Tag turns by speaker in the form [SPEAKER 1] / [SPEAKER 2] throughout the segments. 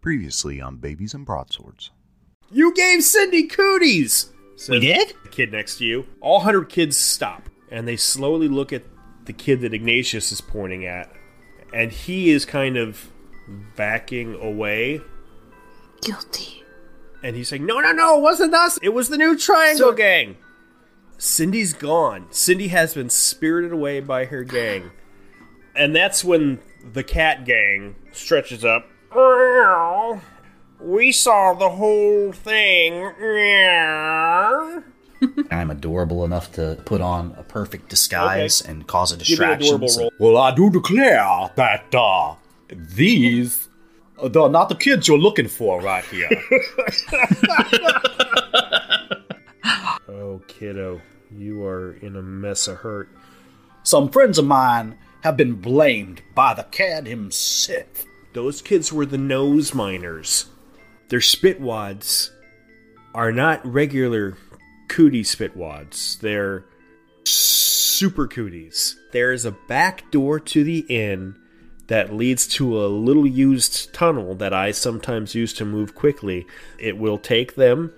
[SPEAKER 1] Previously on Babies and Broadswords.
[SPEAKER 2] You gave Cindy cooties.
[SPEAKER 3] We did?
[SPEAKER 2] The kid next to you. All hundred kids stop and they slowly look at the kid that Ignatius is pointing at, and he is kind of backing away.
[SPEAKER 4] Guilty.
[SPEAKER 2] And he's like, "No, no, no! It wasn't us. It was the new Triangle
[SPEAKER 3] So-
[SPEAKER 2] Gang." Cindy's gone. Cindy has been spirited away by her gang, and that's when the cat gang stretches up. "Meow. We saw the whole thing.
[SPEAKER 3] I'm adorable enough to put on a perfect disguise and cause a
[SPEAKER 2] Give me adorable
[SPEAKER 3] distraction.
[SPEAKER 2] roll.
[SPEAKER 5] Well, I do declare that uh, these are the- not the kids you're looking for right here.
[SPEAKER 2] Oh, kiddo, you are in a mess of hurt.
[SPEAKER 5] Some friends of mine have been blamed by the cad himself.
[SPEAKER 2] Those kids were the nose miners. Their spitwads are not regular cootie spitwads. They're super cooties. There's a back door to the inn that leads to a little used tunnel that I sometimes use to move quickly. It will take them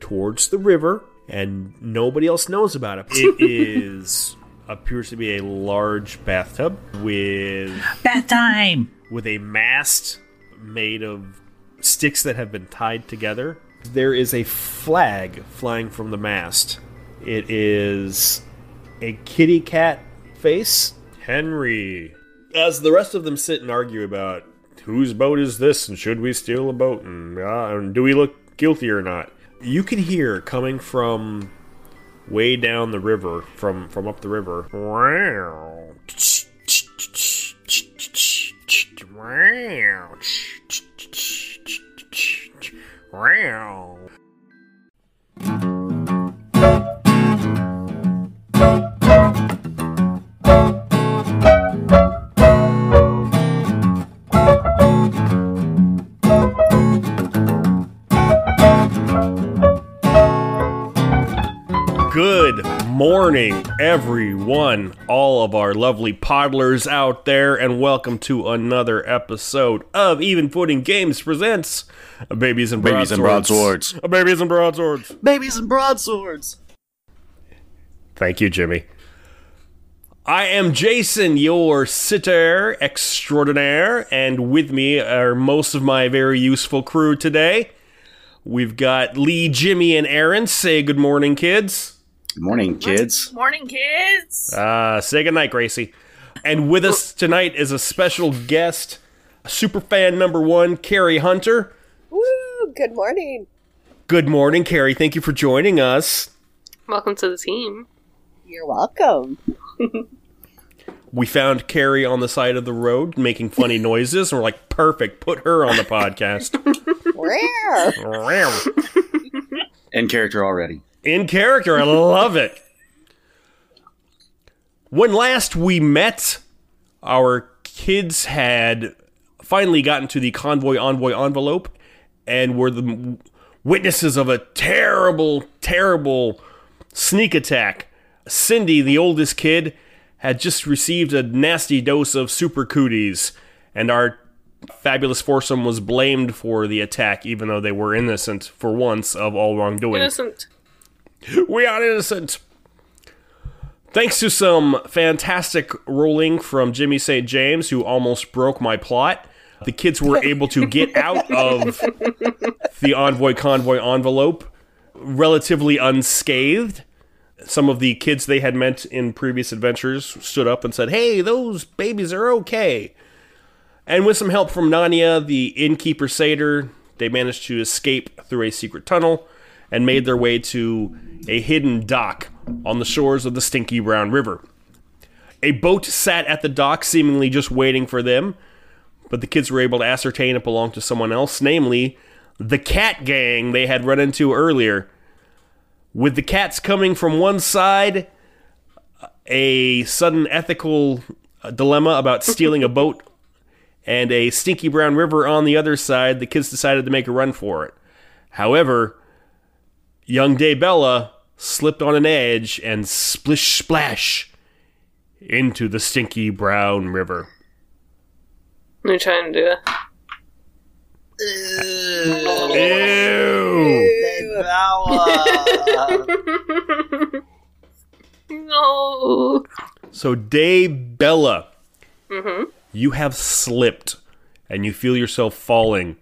[SPEAKER 2] towards the river, and nobody else knows about it. It is appears to be a large bathtub with
[SPEAKER 3] Bath time!
[SPEAKER 2] With a mast made of sticks that have been tied together. There is a flag flying from the mast. It is a kitty cat face. Henry. As the rest of them sit and argue about whose boat is this and should we steal a boat and, uh, and do we look guilty or not, you can hear coming from way down the river, from from up the river. Good morning, everyone, all of our lovely podlers out there, and welcome to another episode of Even Footing Games presents Babies and
[SPEAKER 6] Babies and
[SPEAKER 2] Broadswords.
[SPEAKER 6] Broadswords.
[SPEAKER 2] Babies and Broadswords.
[SPEAKER 3] Babies and broadswords!
[SPEAKER 2] Thank you, Jimmy. I am Jason, your sitter extraordinaire, and with me are most of my very useful crew today. We've got Lee, Jimmy, and Aaryn. Say good morning, kids.
[SPEAKER 6] Good morning, kids.
[SPEAKER 4] Morning, kids.
[SPEAKER 2] Uh, say goodnight, Gracie. And with us tonight is a special guest, super fan number one, Carri Hunter.
[SPEAKER 7] Woo! Good morning.
[SPEAKER 2] Good morning, Carri. Thank you for joining us.
[SPEAKER 4] Welcome to the team.
[SPEAKER 7] You're welcome.
[SPEAKER 2] We found Carri on the side of the road making funny noises, and we're like, perfect, put her on the podcast.
[SPEAKER 7] Rare. Rare.
[SPEAKER 6] In character already.
[SPEAKER 2] In character, I love it. When last we met, our kids had finally gotten to the convoy envoy envelope and were the witnesses of a terrible, terrible sneak attack. Cindy, the oldest kid, had just received a nasty dose of super cooties, and our fabulous foursome was blamed for the attack, even though they were innocent for once of all wrongdoing.
[SPEAKER 4] Innocent.
[SPEAKER 2] We are innocent. Thanks to some fantastic rolling from Jimmy St. James, who almost broke my plot, the kids were able to get out of the envoy convoy envelope relatively unscathed. Some of the kids they had met in previous adventures stood up and said, Hey, those babies are okay. And with some help from Nania, the innkeeper satyr, they managed to escape through a secret tunnel and made their way to a hidden dock on the shores of the Stinky Brown River. A boat sat at the dock, seemingly just waiting for them, but the kids were able to ascertain it belonged to someone else, namely the cat gang they had run into earlier. With the cats coming from one side, a sudden ethical dilemma about stealing a boat, and a Stinky Brown River on the other side, the kids decided to make a run for it. However, young Daebella slipped on an edge, and splish splash into the stinky brown river.
[SPEAKER 4] Are you trying to do that. Ew. Ew. no.
[SPEAKER 2] So, Daebella, mm-hmm. you have slipped and you feel yourself falling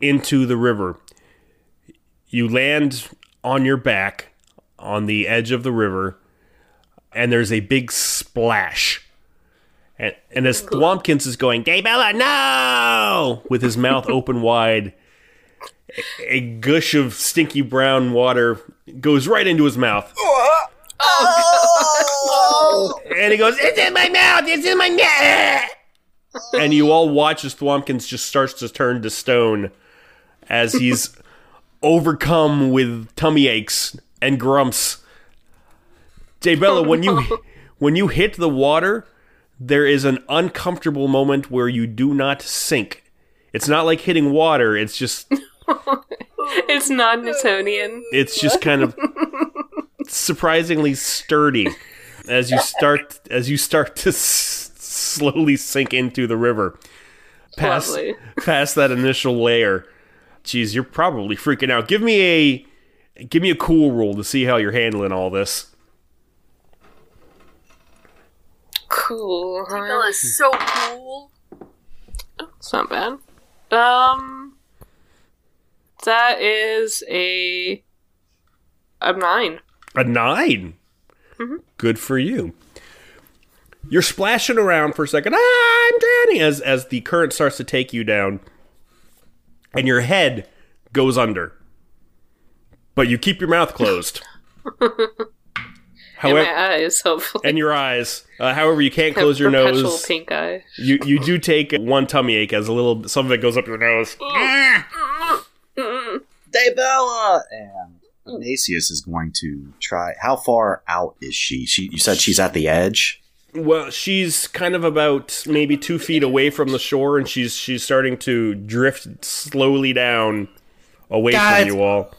[SPEAKER 2] into the river. You land on your back on the edge of the river, and there's a big splash. And, and as Thwompkins is going, Daebella, no! With his mouth open wide, a, a gush of stinky brown water goes right into his mouth. Oh. And he goes, It's in my mouth! It's in my mouth! and you all watch as Thwompkins just starts to turn to stone as he's overcome with tummy aches and grumps. Daebella, when you when you hit the water, there is an uncomfortable moment where you do not sink. It's not like hitting water, it's just
[SPEAKER 4] It's not Newtonian.
[SPEAKER 2] it's just kind of surprisingly sturdy as you start as you start to s- slowly sink into the river past
[SPEAKER 4] Lovely.
[SPEAKER 2] past that initial layer jeez you're probably freaking out give me a give me a cool roll to see how you're handling all this
[SPEAKER 4] Cool. huh?
[SPEAKER 8] Bella is so cool.
[SPEAKER 4] It's not bad. Um, that is a a nine.
[SPEAKER 2] a 9 good for you you're splashing around for a second ah, i'm drowning as as the current starts to take you down and your head goes under but you keep your mouth closed
[SPEAKER 4] And
[SPEAKER 2] however
[SPEAKER 4] my eyes, hopefully.
[SPEAKER 2] and your eyes uh, however you can't close your nose
[SPEAKER 4] pink eye.
[SPEAKER 2] you you do take one tummy ache as a little some of it goes up your nose
[SPEAKER 6] Daebella! And Ignatius is going to try. How far out is she? She, you said she's at the edge.
[SPEAKER 2] Well, she's kind of about maybe two feet away from the shore, and she's she's starting to drift slowly down away
[SPEAKER 3] Guys.
[SPEAKER 2] from you all.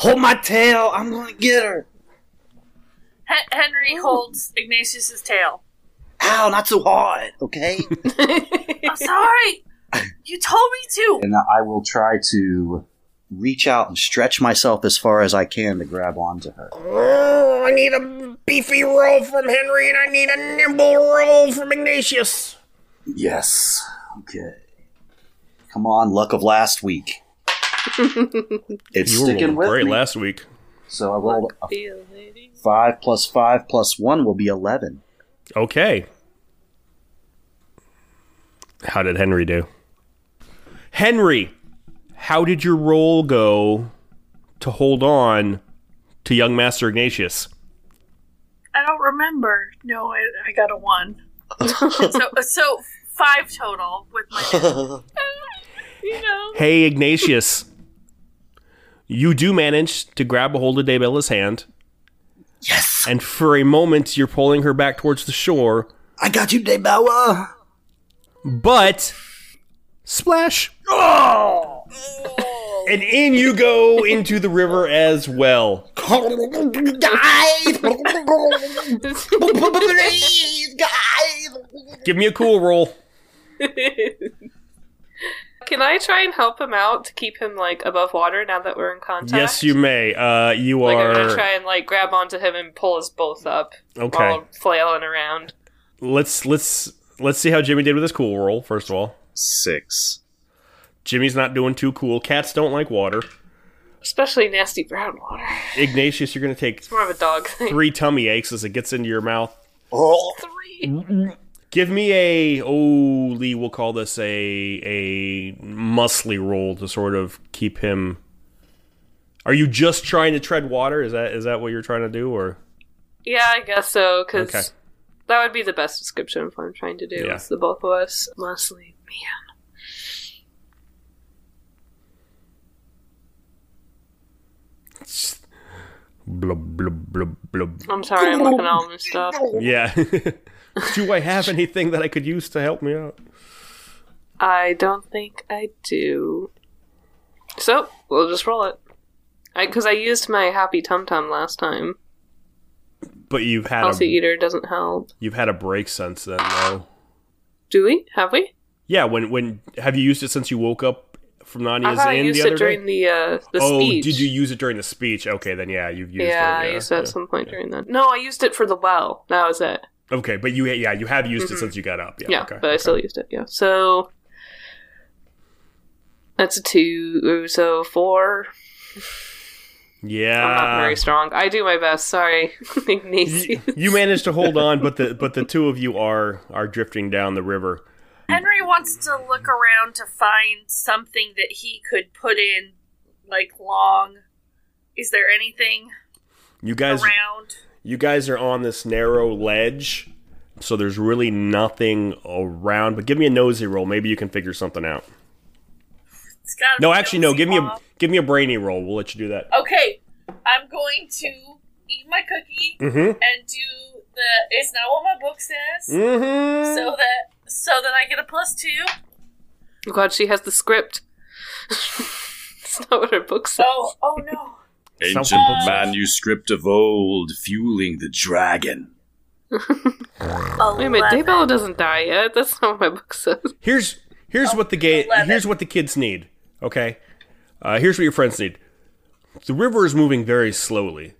[SPEAKER 3] Hold my tail. I'm gonna get her.
[SPEAKER 8] Hen- Henry holds Ignatius's tail.
[SPEAKER 6] Ow, not so hard, okay?
[SPEAKER 8] I'm sorry. You told me to.
[SPEAKER 6] and I will try to reach out and stretch myself as far as I can to grab onto her.
[SPEAKER 2] Oh, I need a beefy roll from Henry, and I need a nimble roll from Ignatius.
[SPEAKER 6] Yes. Okay. Come on, luck of last week. it's
[SPEAKER 2] You were
[SPEAKER 6] sticking with
[SPEAKER 2] great
[SPEAKER 6] me.
[SPEAKER 2] last week.
[SPEAKER 6] so I rolled a
[SPEAKER 4] Be a lady.
[SPEAKER 6] five plus five plus one will be eleven.
[SPEAKER 2] Okay. How did Henry do? Henry, how did your roll go to hold on to young Master Ignatius?
[SPEAKER 8] I don't remember. No, I, I got a one. so, so five total with my.
[SPEAKER 4] You know.
[SPEAKER 2] Hey, Ignatius. You do manage to grab a hold of Daebella's hand,
[SPEAKER 6] Yes,
[SPEAKER 2] and for a moment you're pulling her back towards the shore,
[SPEAKER 6] I got you, Daybawa.
[SPEAKER 2] but splash! Oh. And in you go into the river as well. Guys! Guys! Give me a cool roll.
[SPEAKER 4] Can I try and help him out to keep him like above water now that we're in contact?
[SPEAKER 2] Yes, you may. Uh, you
[SPEAKER 4] Like I'm gonna try and like grab onto him and pull us both up
[SPEAKER 2] Okay.
[SPEAKER 4] while I'm flailing around.
[SPEAKER 2] Let's let's let's see how Jimmy did with his cool roll. First of all,
[SPEAKER 6] Six.
[SPEAKER 2] Jimmy's not doing too cool. Cats don't like water.
[SPEAKER 4] Especially nasty brown water.
[SPEAKER 2] Ignatius, you're gonna take
[SPEAKER 4] It's more of a dog thing.
[SPEAKER 2] three tummy aches as it gets into your mouth.
[SPEAKER 6] Oh,
[SPEAKER 4] Three.
[SPEAKER 2] Give me a oh Lee, we'll call this a a muscly roll to sort of keep him. Are you just trying to tread water? Is that is that what you're trying to do, or
[SPEAKER 4] Yeah, I guess so, because
[SPEAKER 2] Okay.
[SPEAKER 4] that would be the best description of what I'm trying to do.
[SPEAKER 2] Yeah.
[SPEAKER 4] It's the both of us. muscly man.
[SPEAKER 2] Blub blub blub blub?
[SPEAKER 4] I'm sorry, I'm looking at all this stuff.
[SPEAKER 2] Yeah. do I have anything that I could use to help me out?
[SPEAKER 4] I don't think I do. So, we'll just roll it. Because I, used my Happy Tum Tum last time.
[SPEAKER 2] But you've had
[SPEAKER 4] Healthy
[SPEAKER 2] a
[SPEAKER 4] Eater doesn't help.
[SPEAKER 2] you've had a break since then, though.
[SPEAKER 4] Do we? Have we?
[SPEAKER 2] Yeah. When when have you used it since you woke up from Nania's
[SPEAKER 4] I thought I
[SPEAKER 2] in
[SPEAKER 4] used
[SPEAKER 2] the other
[SPEAKER 4] it during
[SPEAKER 2] day?
[SPEAKER 4] the uh, the
[SPEAKER 2] oh,
[SPEAKER 4] speech.
[SPEAKER 2] did you use it during the speech? Okay, then yeah, you've used
[SPEAKER 4] yeah,
[SPEAKER 2] it.
[SPEAKER 4] I used it at some point during that. No, I used it for the well. That was it.
[SPEAKER 2] Okay, but you yeah you have used it since you got up. Yeah,
[SPEAKER 4] Yeah,
[SPEAKER 2] okay,
[SPEAKER 4] but I still used it. Yeah, so that's a two. So four.
[SPEAKER 2] yeah.
[SPEAKER 4] I'm not very strong. I do my best. Sorry,
[SPEAKER 2] you,
[SPEAKER 4] Ignatius.
[SPEAKER 2] you managed to hold on, but the but the two of you are are drifting down the river.
[SPEAKER 8] Henry wants to look around to find something that he could put in, like long. Is there anything
[SPEAKER 2] You guys
[SPEAKER 8] around?
[SPEAKER 2] you guys are on this narrow ledge, so there's really nothing around. But give me a nosy roll. Maybe you can figure something out.
[SPEAKER 8] It's
[SPEAKER 2] No, actually, no. Give me a give me a brainy roll. We'll let you do that.
[SPEAKER 8] Okay, I'm going to eat my cookie
[SPEAKER 2] Mm-hmm.
[SPEAKER 8] and do the. It's not what my book says,
[SPEAKER 2] Mm-hmm.
[SPEAKER 8] so that so that I get a plus two.
[SPEAKER 4] Oh God, she has the script. it's not what her book says.
[SPEAKER 8] Oh, oh no.
[SPEAKER 2] Ancient
[SPEAKER 5] Ancient
[SPEAKER 2] books.
[SPEAKER 5] manuscript of old, fueling the dragon.
[SPEAKER 4] Wait a minute, Daebella doesn't die yet. That's not what my book says.
[SPEAKER 2] Here's here's what the ga-
[SPEAKER 8] eleven.
[SPEAKER 2] here's what the kids need. Okay, uh, here's what your friends need. The river is moving very slowly.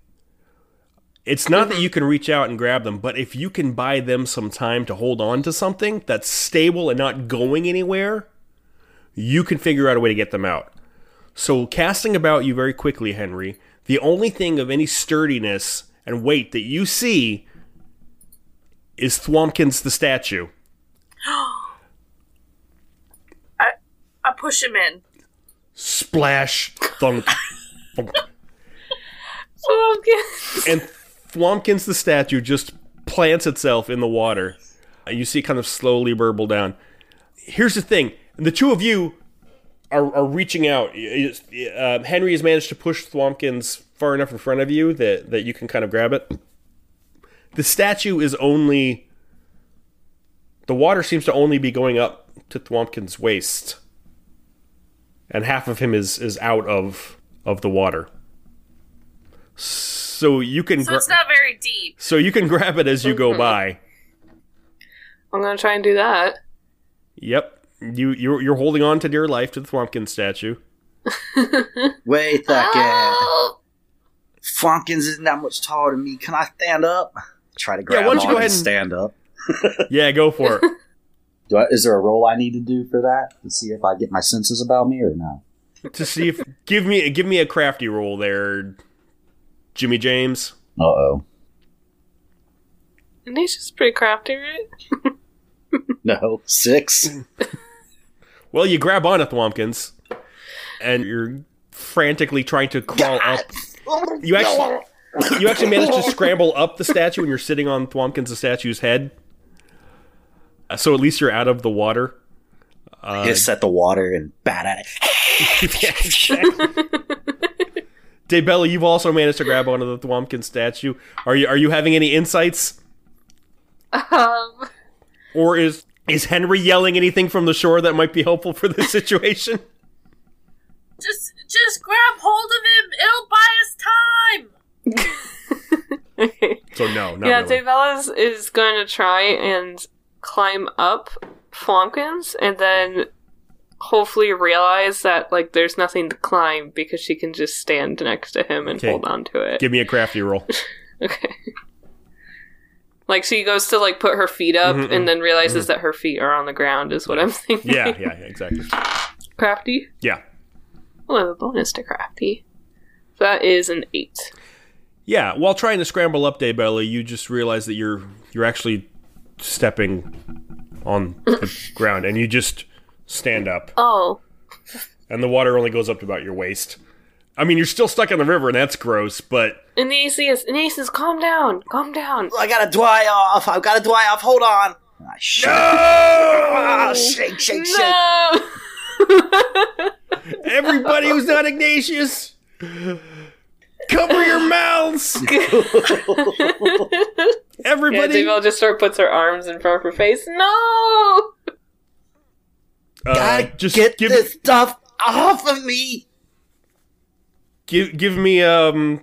[SPEAKER 2] It's not that mm-hmm. you can reach out and grab them, but if you can buy them some time to hold on to something that's stable and not going anywhere, you can figure out a way to get them out. So, casting about you very quickly, Henry, the only thing of any sturdiness and weight that you see is Thwompkins the statue.
[SPEAKER 8] I I push him in.
[SPEAKER 2] Splash, thunk, thunk.
[SPEAKER 4] Okay.
[SPEAKER 2] and Thwompkins the statue just plants itself in the water. And you see it kind of slowly burble down. Here's the thing: the two of you are, are reaching out. Uh, Henry has managed to push Thwompkins far enough in front of you that that you can kind of grab it. The statue is only. The water seems to only be going up to Thwompkins' waist, and half of him is is out of of the water. You can.
[SPEAKER 8] So
[SPEAKER 2] gra-
[SPEAKER 8] it's not very deep.
[SPEAKER 2] so you can grab it as you go mm-hmm. by.
[SPEAKER 4] I'm gonna try and do that.
[SPEAKER 2] Yep. You you're, you're holding on to dear life to the Thwompkins statue.
[SPEAKER 6] Wait a second. Funkins isn't that much taller than me. Can I stand up? Try to grab it.
[SPEAKER 2] Yeah, why don't you
[SPEAKER 6] on
[SPEAKER 2] go ahead
[SPEAKER 6] and
[SPEAKER 2] and-
[SPEAKER 6] stand up.
[SPEAKER 2] Yeah, go for it.
[SPEAKER 6] Do I, is there a roll I need to do for that to see if I get my senses about me or not?
[SPEAKER 2] to see if give me give me a crafty roll there, Jimmy James.
[SPEAKER 6] Uh oh.
[SPEAKER 4] Ignatius is pretty crafty, right?
[SPEAKER 6] No. Six.
[SPEAKER 2] Well, you grab on to Thwompkins, and you're frantically trying to crawl up. You actually you actually manage to scramble up the statue, and you're sitting on Thwompkins the statue's head. Uh, So at least you're out of the water. Uh,
[SPEAKER 6] Hit set the water and bat at it.
[SPEAKER 2] Yeah. Daebella, you've also managed to grab onto the Thwompkin statue. Are you are you having any insights?
[SPEAKER 4] Um,
[SPEAKER 2] Or is is Henry yelling anything from the shore that might be helpful for this situation?
[SPEAKER 8] Just just grab hold of him. It'll buy us time.
[SPEAKER 4] okay.
[SPEAKER 2] So no, not
[SPEAKER 4] yeah,
[SPEAKER 2] really.
[SPEAKER 4] Daebella is, is going to try and climb up Thwompkins and then hopefully realize that like there's nothing to climb because she can just stand next to him and
[SPEAKER 2] Okay.
[SPEAKER 4] hold on to it.
[SPEAKER 2] Give me a crafty roll.
[SPEAKER 4] Okay. Like she goes to like put her feet up
[SPEAKER 2] Mhm,
[SPEAKER 4] and then realizes that her feet are on the ground is what I'm thinking.
[SPEAKER 2] Yeah, yeah, exactly.
[SPEAKER 4] Crafty?
[SPEAKER 2] Yeah.
[SPEAKER 4] We'll have a bonus to crafty. That is an eight.
[SPEAKER 2] Yeah, while trying to scramble up Daebella, you just realize that you're you're actually stepping on the ground and you just stand up
[SPEAKER 4] Oh.
[SPEAKER 2] and the water only goes up to about your waist. I mean, you're still stuck in the river and that's gross, but
[SPEAKER 4] Ignatius, Ignatius, calm down. Calm down.
[SPEAKER 6] I gotta dry off. I've gotta dry off. Hold on. Ah, shit. Ah, shake, shake, shake.
[SPEAKER 4] No!
[SPEAKER 2] Everybody who's not Ignatius, cover your mouths.
[SPEAKER 4] yeah,
[SPEAKER 2] Everybody,
[SPEAKER 4] just sort of puts her arms in front of her face. No!
[SPEAKER 2] Uh,
[SPEAKER 6] Gotta
[SPEAKER 2] just
[SPEAKER 6] get
[SPEAKER 2] give
[SPEAKER 6] this stuff off of me.
[SPEAKER 2] give give me um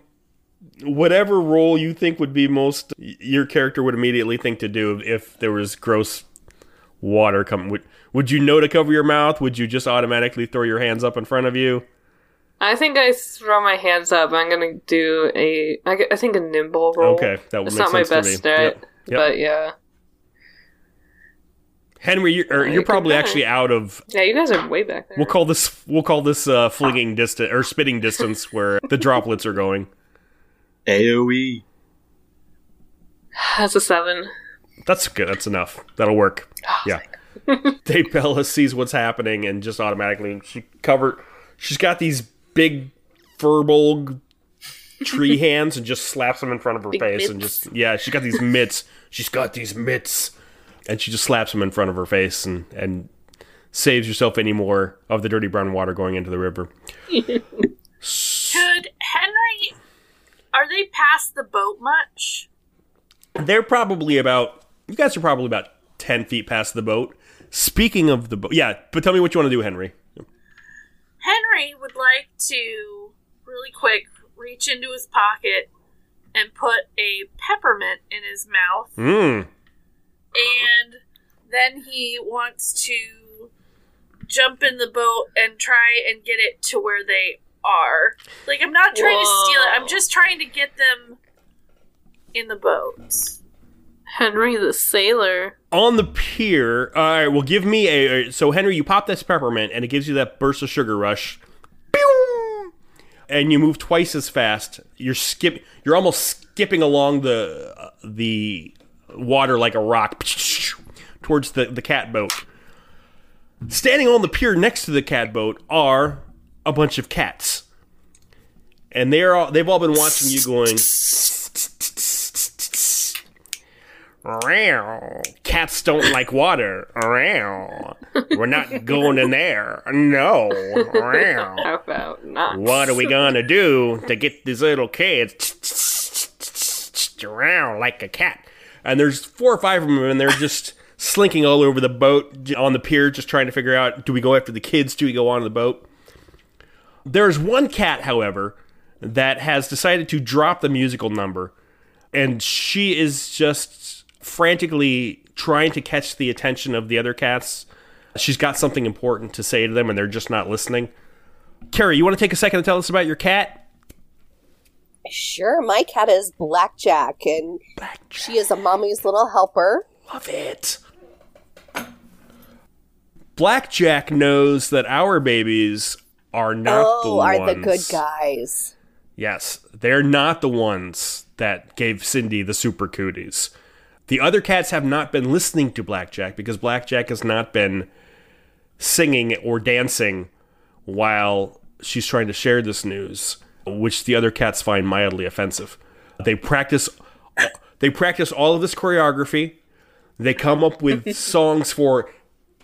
[SPEAKER 2] whatever role you think would be most your character would immediately think to do if there was gross water coming. Would, would you know to cover your mouth? Would you just automatically throw your hands up in front of you?
[SPEAKER 4] I think I throw my hands up. I'm gonna do a, I, think a nimble roll.
[SPEAKER 2] Okay, that would
[SPEAKER 4] It's
[SPEAKER 2] make
[SPEAKER 4] not my
[SPEAKER 2] sense to
[SPEAKER 4] best
[SPEAKER 2] me.
[SPEAKER 4] start,
[SPEAKER 2] Yep, yep.
[SPEAKER 4] but yeah,
[SPEAKER 2] Henry, you're,
[SPEAKER 4] Uh,
[SPEAKER 2] you're probably
[SPEAKER 4] could
[SPEAKER 2] actually out of.
[SPEAKER 4] yeah. You guys are way back there.
[SPEAKER 2] We'll call this we'll call this uh, flinging distance or spitting distance where the droplets are going.
[SPEAKER 6] AOE.
[SPEAKER 4] That's a seven.
[SPEAKER 2] That's good. That's enough. That'll work. yeah. Daebella sees what's happening and just automatically she covered. She's got these big furbolg tree hands and just slaps them in front of her
[SPEAKER 4] Big
[SPEAKER 2] face and just yeah. She's got these mitts. She's got these mitts, and she just slaps them in front of her face and and saves yourself any more of the dirty brown water going into the river.
[SPEAKER 8] Could Henry? Are they past the boat much?
[SPEAKER 2] They're probably about. You guys are probably about ten feet past the boat. Speaking of the boat, yeah. But tell me what you want to do, Henry.
[SPEAKER 8] Henry would like to really quick reach into his pocket and put a peppermint in his mouth,
[SPEAKER 2] Hmm.
[SPEAKER 8] And then he wants to jump in the boat and try and get it to where they are. Like I'm not trying to steal it. I'm just trying to get them in the boat.
[SPEAKER 4] Henry the sailor.
[SPEAKER 2] on the pier. All right, well, give me a. So, Henry, you pop this peppermint, and it gives you that burst of sugar rush. Pew! And you move twice as fast. You're skip. You're almost skipping along the uh, the water like a rock towards the the cat boat. Standing on the pier next to the cat boat are a bunch of cats, and they're all, they've all been watching you going. Cats don't like water. We're not going in there. No.
[SPEAKER 4] How about not?
[SPEAKER 2] What are we gonna do to get these little kids around like a cat? And there's four or five of them, and they're just slinking all over the boat on the pier, just trying to figure out: do we go after the kids? Do we go on the boat? There's one cat, however, that has decided to drop the musical number, and she is just frantically trying to catch the attention of the other cats. She's got something important to say to them, and they're just not listening. Carri, you want to take a second to tell us about your cat?
[SPEAKER 7] Sure, my cat is Blackjack, and she is a mommy's little helper.
[SPEAKER 2] Love it. Blackjack knows that our babies are not oh, the
[SPEAKER 7] oh,
[SPEAKER 2] ones.
[SPEAKER 7] are the good guys.
[SPEAKER 2] Yes, they're not the ones that gave Cindy the super cooties. The other cats have not been listening to Blackjack because Blackjack has not been singing or dancing while she's trying to share this news, which the other cats find mildly offensive. They practice they practice all of this choreography. They come up with songs for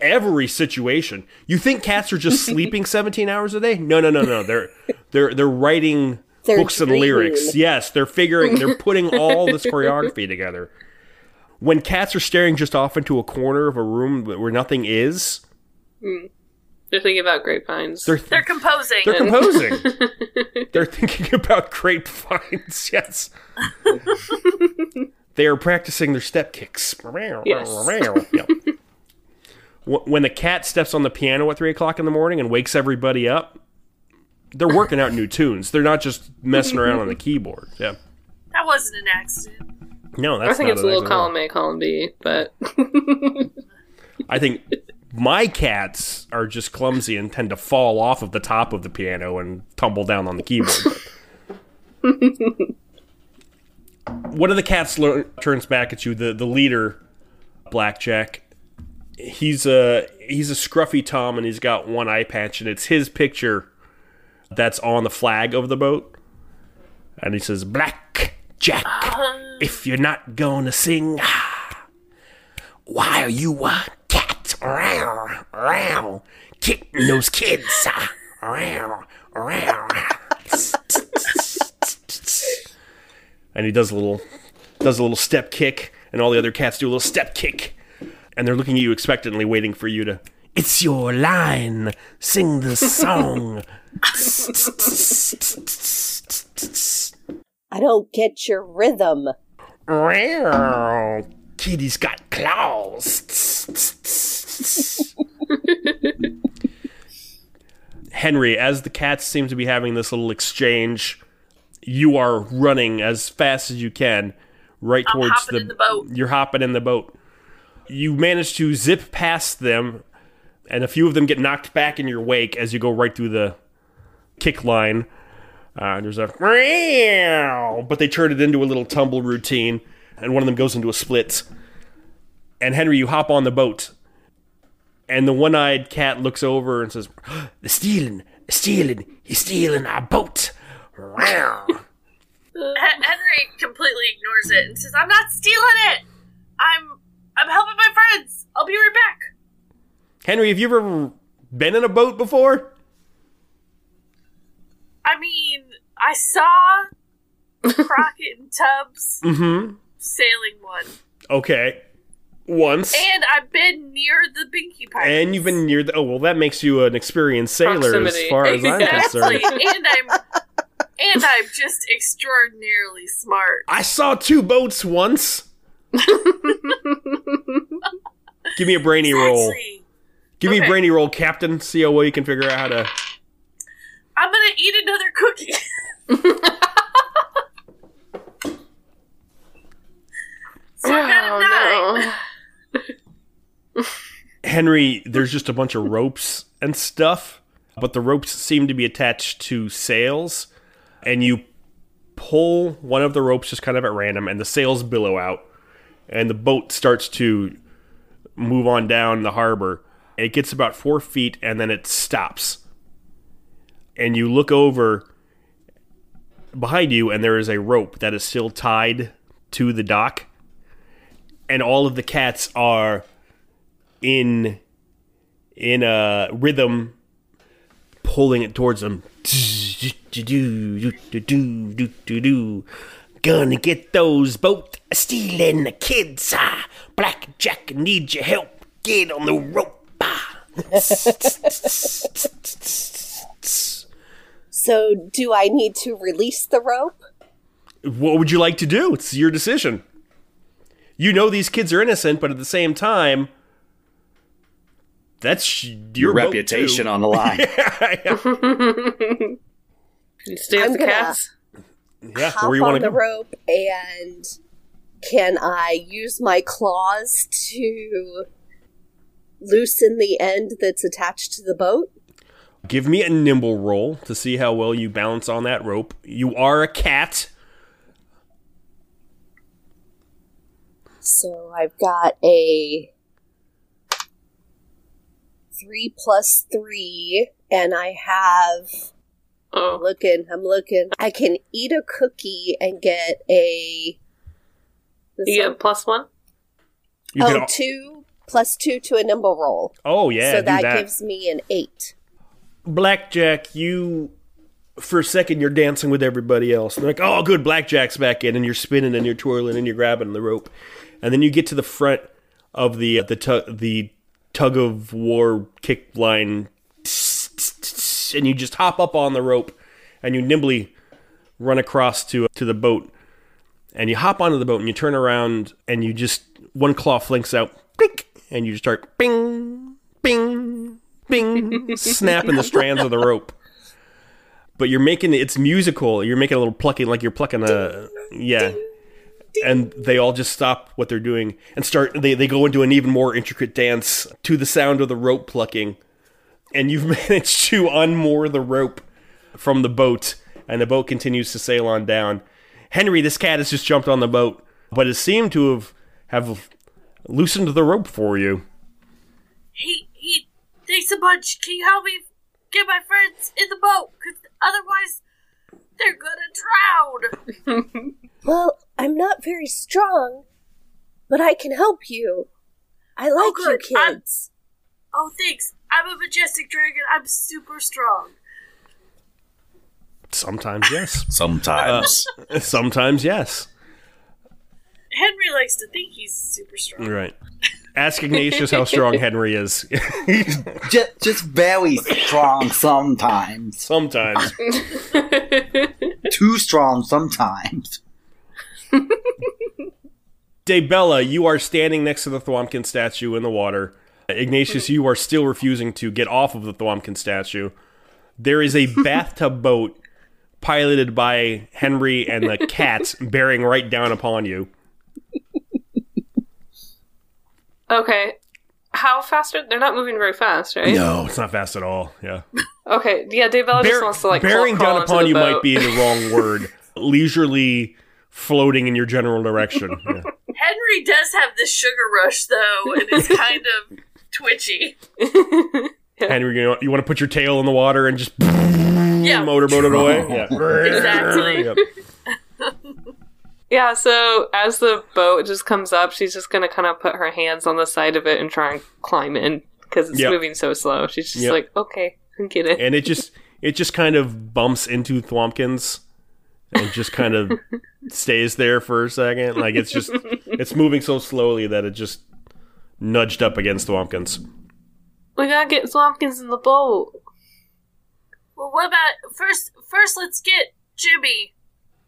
[SPEAKER 2] every situation. You think cats are just sleeping 17 hours a day? No, no, no, no. They're they're they're writing
[SPEAKER 7] They're
[SPEAKER 2] books and lyrics. Yes, they're figuring they're putting all this choreography together. When cats are staring just off into a corner of a room where nothing is, mm.
[SPEAKER 4] They're thinking about grapevines.
[SPEAKER 2] they're
[SPEAKER 8] They're composing.
[SPEAKER 2] they're composing. they're thinking about grapevines. Yes. they are practicing their step kicks.
[SPEAKER 4] Yes.
[SPEAKER 2] Yep. When the cat steps on the piano at three o'clock in the morning and wakes everybody up, they're working out new tunes. They're not just messing around on the keyboard. Yeah.
[SPEAKER 8] that wasn't an accident.
[SPEAKER 2] No, that's
[SPEAKER 4] I think
[SPEAKER 2] not
[SPEAKER 4] it's a little
[SPEAKER 2] accident at all.
[SPEAKER 4] column A, column B, but
[SPEAKER 2] I think my cats are just clumsy and tend to fall off of the top of the piano and tumble down on the keyboard. One of the cats turns back at you. The the leader, Blackjack. He's a he's a scruffy Tom, and he's got one eye patch, and it's his picture that's on the flag of the boat. And he says, "Black Jack, if you're not gonna sing, why are you a cat? Row, row, kicking those kids. Row, row. And he does a little does a little step kick, and all the other cats do a little step kick. And they're looking at you expectantly, waiting for you to It's your line. Sing the song.
[SPEAKER 7] I don't get your rhythm.
[SPEAKER 2] Row, kitty's got claws. Henry, as the cats seem to be having this little exchange, you are running as fast as you can right
[SPEAKER 8] I'm
[SPEAKER 2] towards
[SPEAKER 8] in the boat.
[SPEAKER 2] You're hopping in the boat. You manage to zip past them, and a few of them get knocked back in your wake as you go right through the kick line. Uh, there's a meow, but they turn it into a little tumble routine, and one of them goes into a split. And Henry, you hop on the boat, and the one-eyed cat looks over and says, "The stealing, stealing, he's stealing our boat." Meow.
[SPEAKER 8] Hen- Henry completely ignores it and says, "I'm not stealing it. I'm I'm helping my friends. I'll be right back."
[SPEAKER 2] Henry, have you ever been in a boat before?
[SPEAKER 8] I mean, I saw Crockett and Tubbs
[SPEAKER 2] Mm-hmm.
[SPEAKER 8] sailing one,
[SPEAKER 2] Okay. Once.
[SPEAKER 8] and I've been near the Binky Pirates.
[SPEAKER 2] And you've been near the. Oh, well, that makes you an experienced sailor
[SPEAKER 4] Proximity.
[SPEAKER 2] as far as I'm concerned.
[SPEAKER 8] and I'm and I'm just extraordinarily smart.
[SPEAKER 2] I saw two boats once. Give me a brainy roll.
[SPEAKER 8] Exactly.
[SPEAKER 2] Give me a brainy roll, Captain. See how well you can figure out how to.
[SPEAKER 8] I'm gonna eat another cookie. so I got a nine.
[SPEAKER 4] Oh, no.
[SPEAKER 2] Henry, there's just a bunch of ropes and stuff, but the ropes seem to be attached to sails, and you pull one of the ropes just kind of at random, and the sails billow out, and the boat starts to move on down the harbor. It gets about four feet, and then it stops. And you look over behind you, and there is a rope that is still tied to the dock, and all of the cats are in in a rhythm pulling it towards them gonna get those boat stealing the kids ah. blackjack need your help get on the rope ah.
[SPEAKER 7] So, do I need to release the rope?
[SPEAKER 2] what would you like to do it's your decision you know these kids are innocent but at the same time that's your,
[SPEAKER 6] Your reputation
[SPEAKER 2] too.
[SPEAKER 6] on the line.
[SPEAKER 4] You stay
[SPEAKER 7] I'm
[SPEAKER 4] with the
[SPEAKER 7] gonna-
[SPEAKER 4] cats.
[SPEAKER 2] yeah
[SPEAKER 7] Hop
[SPEAKER 2] where you want
[SPEAKER 7] on
[SPEAKER 2] to
[SPEAKER 7] the
[SPEAKER 2] go
[SPEAKER 7] rope, and can I use my claws to loosen the end that's attached to the boat?
[SPEAKER 2] Give me a nimble roll to see how well you balance on that rope. You are a cat.
[SPEAKER 7] So I've got a three plus three, and I have. I'm
[SPEAKER 4] Oh,
[SPEAKER 7] looking. I'm looking. I can eat a cookie and get a. this
[SPEAKER 4] you
[SPEAKER 7] one-
[SPEAKER 4] get plus one.
[SPEAKER 2] You
[SPEAKER 7] oh,
[SPEAKER 2] can,
[SPEAKER 7] two plus two to a nimble roll.
[SPEAKER 2] oh yeah,
[SPEAKER 7] so
[SPEAKER 2] do
[SPEAKER 7] that,
[SPEAKER 2] that.
[SPEAKER 7] gives me an eight.
[SPEAKER 2] Blackjack, you for a second you're dancing with everybody else. They're like, oh, good, Blackjack's back in, and you're spinning and you're twirling and you're grabbing the rope, and then you get to the front of the uh, the tug the tug of war kick line, and you just hop up on the rope, and you nimbly run across to uh, to the boat, and you hop onto the boat and you turn around and you just one claw flinks out, and you just start bing, bing, bing, snapping the strands of the rope. But you're making it's musical. You're making a little plucking, like you're plucking a, yeah. And they all just stop what they're doing and start, they, they go into an even more intricate dance to the sound of the rope plucking. And you've managed to unmoor the rope from the boat, and the boat continues to sail on down. Henry, this cat has just jumped on the boat, but it seemed to have, have loosened the rope for you.
[SPEAKER 8] He he thanks a bunch. Can you help me get my friends in the boat? Cause otherwise they're gonna drown.
[SPEAKER 7] Well, I'm not very strong, but I can help you. I oh, like you
[SPEAKER 8] good. I'm-
[SPEAKER 7] kids.
[SPEAKER 8] Oh, thanks. I'm a majestic dragon. I'm super strong.
[SPEAKER 2] Sometimes, yes.
[SPEAKER 6] Sometimes.
[SPEAKER 2] Uh, sometimes, yes.
[SPEAKER 8] Henry likes to think he's super strong.
[SPEAKER 2] Right. Ask Ignatius how strong Henry is.
[SPEAKER 6] just, just very strong sometimes.
[SPEAKER 2] Sometimes.
[SPEAKER 6] Too strong sometimes.
[SPEAKER 2] Daebella, you are standing next to the Thwompkin statue in the water. Ignatius, you are still refusing to get off of the Thwompkin statue. There is a bathtub boat piloted by Henry and the cats bearing right down upon you.
[SPEAKER 4] Okay. How fast are they're not moving very fast, right?
[SPEAKER 2] No, it's not fast at all. Yeah.
[SPEAKER 4] Okay. Yeah, Daebella just
[SPEAKER 2] Bear-
[SPEAKER 4] wants to like
[SPEAKER 2] bearing
[SPEAKER 4] crawl
[SPEAKER 2] down
[SPEAKER 4] into
[SPEAKER 2] upon you
[SPEAKER 4] boat.
[SPEAKER 2] might be the wrong word. Leisurely floating in your general direction. Yeah.
[SPEAKER 8] Henry does have this sugar rush though, and is kind of twitchy.
[SPEAKER 2] Henry, you, know, you want to put your tail in the water and just
[SPEAKER 8] Yeah,
[SPEAKER 2] motorboat it away? Yeah.
[SPEAKER 8] exactly.
[SPEAKER 2] Yep.
[SPEAKER 4] Yeah, so as the boat just comes up, she's just gonna kind of put her hands on the side of it and try and climb in because it's
[SPEAKER 2] Yep.
[SPEAKER 4] moving so slow. She's just
[SPEAKER 2] Yep.
[SPEAKER 4] like, okay, I get it.
[SPEAKER 2] and it just it just kind of bumps into Thwompkins and just kind of stays there for a second. Like it's just it's moving so slowly that it just nudged up against Thwompkins.
[SPEAKER 4] we gotta get Swampkins in the boat.
[SPEAKER 8] Well, what about first? First, let's get Jimmy.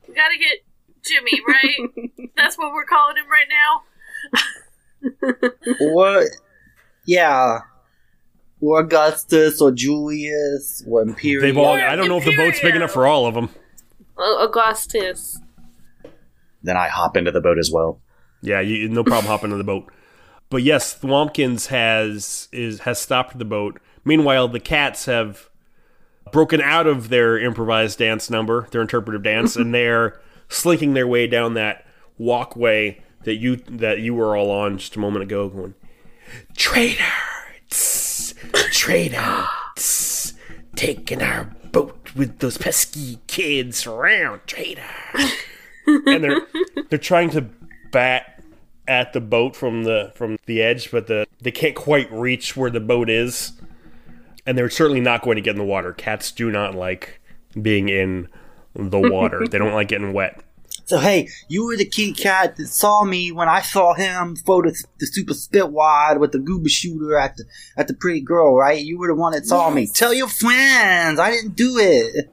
[SPEAKER 8] We gotta get Jimmy, right? That's what we're calling him right now.
[SPEAKER 6] what? yeah. Or Augustus, or Julius, or Imperio.
[SPEAKER 2] They've all I don't know if the boat's big enough for all of them.
[SPEAKER 4] Augustus.
[SPEAKER 6] Then I hop into the boat as well.
[SPEAKER 2] Yeah, you, no problem hopping in the boat. But yes, Thwompkins has is has stopped the boat. Meanwhile, the cats have broken out of their improvised dance number, their interpretive dance, and they're slinking their way down that walkway that you that you were all on just a moment ago, going, "Traitor, tss, traitor, tss, taking our boat with those pesky kids around, traitor." and they're they're trying to bat at the boat from the from the edge, but the they can't quite reach where the boat is, and they're certainly not going to get in the water. Cats do not like being in the water. they don't like getting wet.
[SPEAKER 6] So hey, you were the kitty cat that saw me when I saw him throw the, the super spit wide with the goober shooter at the at the pretty girl, right? You were the one that saw me. Tell your friends I didn't do it.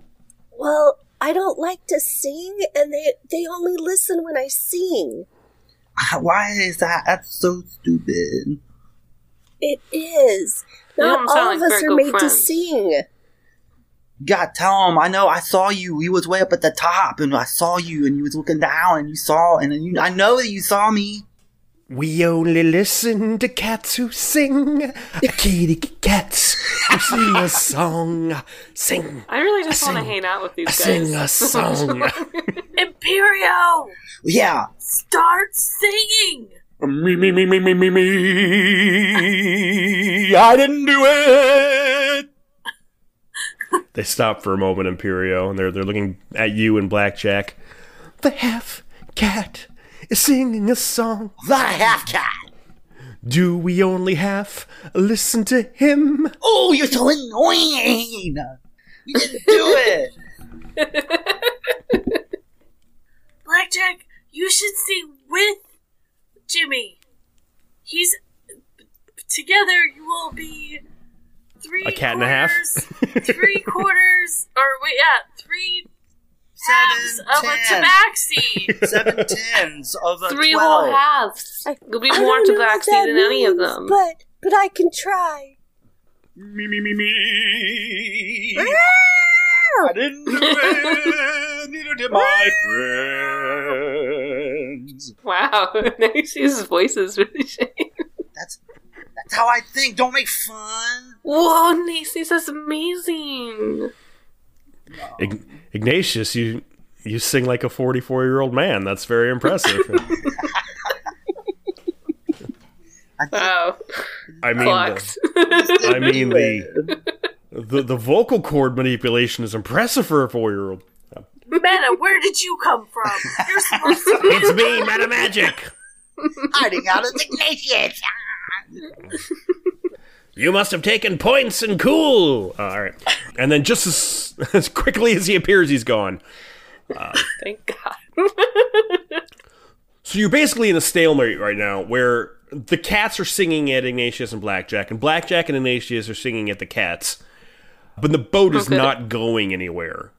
[SPEAKER 7] Well, I don't like to sing, and they they only listen when I sing.
[SPEAKER 6] Why is that? That's so stupid.
[SPEAKER 7] It is. Not all of
[SPEAKER 4] like
[SPEAKER 7] us are
[SPEAKER 4] good
[SPEAKER 7] made to sing.
[SPEAKER 6] God, tell him. I know. I saw you. You was way up at the top, and I saw you, and you was looking down, and you saw, and then you. I know that you saw me.
[SPEAKER 2] We only listen to cats who sing. Kitty cats who sing a song. Sing,
[SPEAKER 4] I really just want to hang out with these
[SPEAKER 2] I
[SPEAKER 4] guys.
[SPEAKER 2] sing a song.
[SPEAKER 8] Imperio,
[SPEAKER 6] Yeah.
[SPEAKER 8] start singing.
[SPEAKER 2] me, me, me, me, me, me, me. I didn't do it. they stop for a moment, Imperio, and they're they're looking at you and Blackjack. The half cat is singing a song.
[SPEAKER 6] The half cat.
[SPEAKER 2] Do we only half listen to him?
[SPEAKER 6] Oh, you're so annoying. You didn't do it.
[SPEAKER 8] Blackjack, you should sing with Jimmy. He's together. You will be three
[SPEAKER 2] A cat and a half?
[SPEAKER 8] three quarters, or wait, yeah, three halves
[SPEAKER 6] Seven
[SPEAKER 8] of a
[SPEAKER 6] ten.
[SPEAKER 8] tabaxi.
[SPEAKER 6] Seven tens of a
[SPEAKER 4] Three
[SPEAKER 6] twelve.
[SPEAKER 4] whole halves.
[SPEAKER 7] I-
[SPEAKER 4] You'll be
[SPEAKER 7] I
[SPEAKER 4] more
[SPEAKER 7] don't know what
[SPEAKER 4] tabaxi
[SPEAKER 7] that
[SPEAKER 4] than any of
[SPEAKER 7] means,
[SPEAKER 4] them.
[SPEAKER 7] But but I can try.
[SPEAKER 2] Me, me, me, me.
[SPEAKER 6] I didn't do it. Neither did my friends.
[SPEAKER 4] Wow, Nancy's voice is really shaking.
[SPEAKER 6] That's that's how I think. Don't make fun.
[SPEAKER 4] Whoa, Nancy's that's amazing.
[SPEAKER 2] Ig- Ignatius, you you sing like a 44 year old man. That's very impressive.
[SPEAKER 4] Wow,
[SPEAKER 2] I mean,
[SPEAKER 4] clocks.
[SPEAKER 2] the, I mean the, the the vocal cord manipulation is impressive for a four year old.
[SPEAKER 8] Meta, where did you come from? You're supposed to
[SPEAKER 2] It's me, Meta Magic.
[SPEAKER 6] Hiding out of Ignatius.
[SPEAKER 2] You must have taken points and cool. all right, and then just as as quickly as he appears, he's gone.
[SPEAKER 4] Thank God.
[SPEAKER 2] So you're basically in a stalemate right now, where the cats are singing at Ignatius and Blackjack, and Blackjack and Ignatius are singing at the cats, but the boat is
[SPEAKER 4] Okay.
[SPEAKER 2] not going anywhere,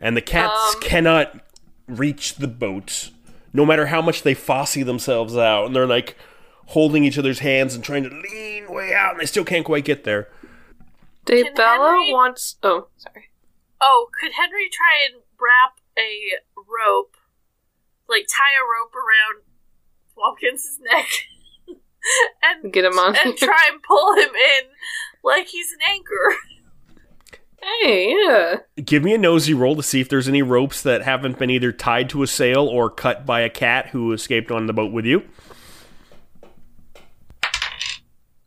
[SPEAKER 2] and the cats
[SPEAKER 4] Um.
[SPEAKER 2] cannot reach the boat, no matter how much they fossy themselves out, and they're like holding each other's hands and trying to lean way out, and they still can't quite get there.
[SPEAKER 4] Daebella
[SPEAKER 8] Henry-
[SPEAKER 4] wants. Oh, sorry.
[SPEAKER 8] Oh, could Henry try and wrap a rope, like tie a rope around Thwompkins' neck, and
[SPEAKER 4] Get him on.
[SPEAKER 8] and try and pull him in like he's an anchor?
[SPEAKER 4] hey, yeah.
[SPEAKER 2] Give me a nosy roll to see if there's any ropes that haven't been either tied to a sail or cut by a cat who escaped on the boat with you.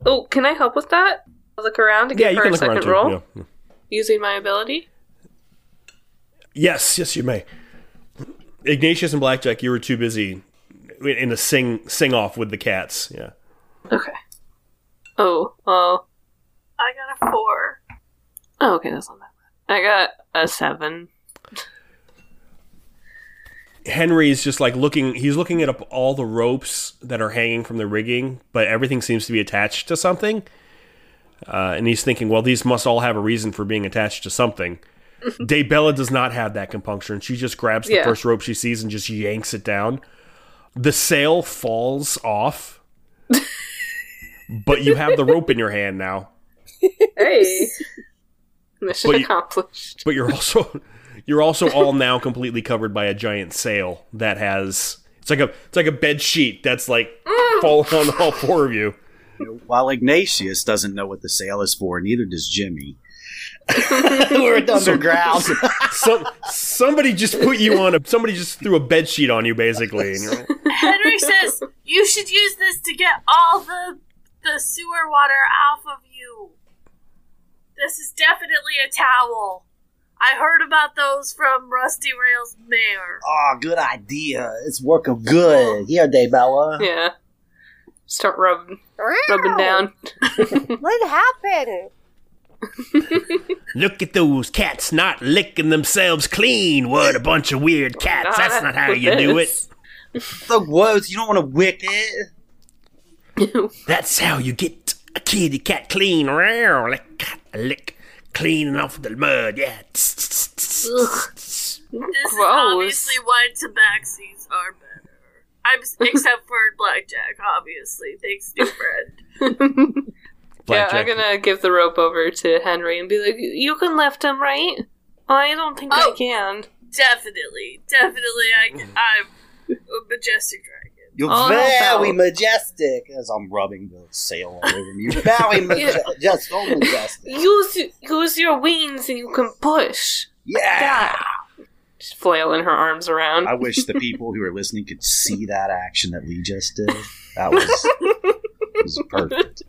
[SPEAKER 4] Oh, can I help with that? I'll look around to
[SPEAKER 2] Yeah,
[SPEAKER 4] give her
[SPEAKER 2] can
[SPEAKER 4] a second roll
[SPEAKER 2] Yeah.
[SPEAKER 4] using my ability.
[SPEAKER 2] Yes, yes, you may. Ignatius and Blackjack, you were too busy in a sing sing off with the cats. Yeah.
[SPEAKER 4] Okay. Oh, oh,
[SPEAKER 8] I got a four.
[SPEAKER 4] oh. Okay, that's not that bad. I got a seven.
[SPEAKER 2] Henry's just like looking. He's looking at up all the ropes that are hanging from the rigging, but everything seems to be attached to something. Uh, and he's thinking, well, these must all have a reason for being attached to something. Daebella does not have that compunction. She just grabs the
[SPEAKER 4] Yeah.
[SPEAKER 2] first rope she sees and just yanks it down. The sail falls off, but you have the rope in your hand now.
[SPEAKER 4] Hey, mission
[SPEAKER 2] But you-
[SPEAKER 4] accomplished.
[SPEAKER 2] But you're also you're also all now completely covered by a giant sail that has it's like a it's like a bed sheet that's like mm. falling on all four of you.
[SPEAKER 6] While Ignatius doesn't know what the sail is for, neither does Jimmy. We're underground.
[SPEAKER 2] Some somebody just put you on a somebody just threw a bed sheet on you basically. And you're like,
[SPEAKER 8] Henry says you should use this to get all the the sewer water off of you. This is definitely a towel. I heard about those from Rusty Rail's mayor.
[SPEAKER 6] oh, good idea. It's working good. Here, Daebella.
[SPEAKER 4] Yeah. Start rubbing, rubbing down.
[SPEAKER 7] What happened?
[SPEAKER 2] Look at those cats not licking themselves clean. What a bunch of weird cats. That's not how you do it.
[SPEAKER 6] The words, you don't want to wick it.
[SPEAKER 2] That's how you get a kitty cat clean. Row, Lick, lick, cleaning off the mud. Yeah.
[SPEAKER 8] This is obviously why tabaxis are better. I'm except for blackjack, obviously. Thanks, new friend.
[SPEAKER 4] Yeah, I'm gonna give the rope over to Henry and be like, "You can lift him, right?" I don't think
[SPEAKER 8] Oh.
[SPEAKER 4] I can.
[SPEAKER 8] Definitely, definitely. I, can. I'm a majestic dragon.
[SPEAKER 6] You're
[SPEAKER 4] Oh,
[SPEAKER 6] very
[SPEAKER 4] no.
[SPEAKER 6] majestic. As I'm rubbing the sail all over me. You're very majestic. Just so majestic.
[SPEAKER 4] Use use your wings and you can push.
[SPEAKER 6] Yeah.
[SPEAKER 4] That. Just flailing her arms around.
[SPEAKER 6] I wish the people who are listening could see that action that Lee just did. That was, was perfect.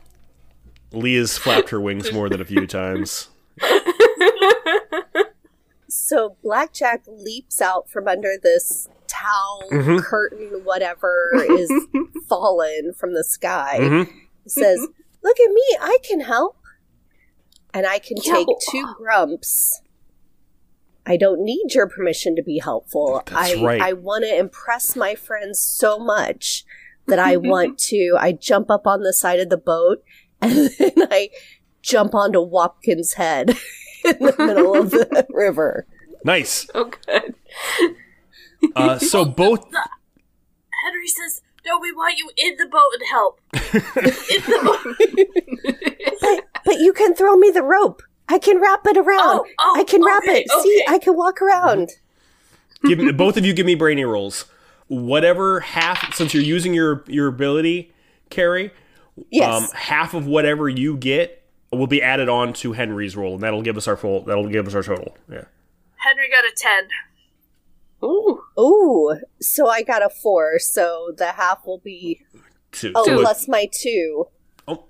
[SPEAKER 2] Leah's flapped her wings more than a few times.
[SPEAKER 7] So Blackjack leaps out from under this towel,
[SPEAKER 2] Mhm.
[SPEAKER 7] curtain, whatever is fallen from the sky.
[SPEAKER 2] Mhm.
[SPEAKER 7] Says, Look at me, I can help. And I can take two grumps. I don't need your permission to be helpful.
[SPEAKER 2] That's
[SPEAKER 7] I,
[SPEAKER 2] right.
[SPEAKER 7] I want to impress my friends so much that I want to. I jump up on the side of the boat and then I jump onto Thwompkins' head in the middle of the river.
[SPEAKER 2] Nice.
[SPEAKER 4] oh, good.
[SPEAKER 2] Uh, so both
[SPEAKER 8] Henry says, "No, we want you in the boat and help." in the boat.
[SPEAKER 7] But, but you can throw me the rope. I can wrap it around.
[SPEAKER 8] Oh, oh,
[SPEAKER 7] I can wrap
[SPEAKER 8] okay,
[SPEAKER 7] it. See. I can walk around.
[SPEAKER 2] give me, both of you give me brainy rolls. Whatever half, since you're using your your ability, Carri,
[SPEAKER 7] Yes.
[SPEAKER 2] um, half of whatever you get will be added on to Henry's roll, and that'll give us our full. That'll give us our total. Yeah.
[SPEAKER 8] Henry got a ten.
[SPEAKER 4] Ooh,
[SPEAKER 7] Ooh, so I got a four. So the half will be
[SPEAKER 2] Two.
[SPEAKER 7] oh
[SPEAKER 2] So-
[SPEAKER 7] plus my two.
[SPEAKER 2] Oh.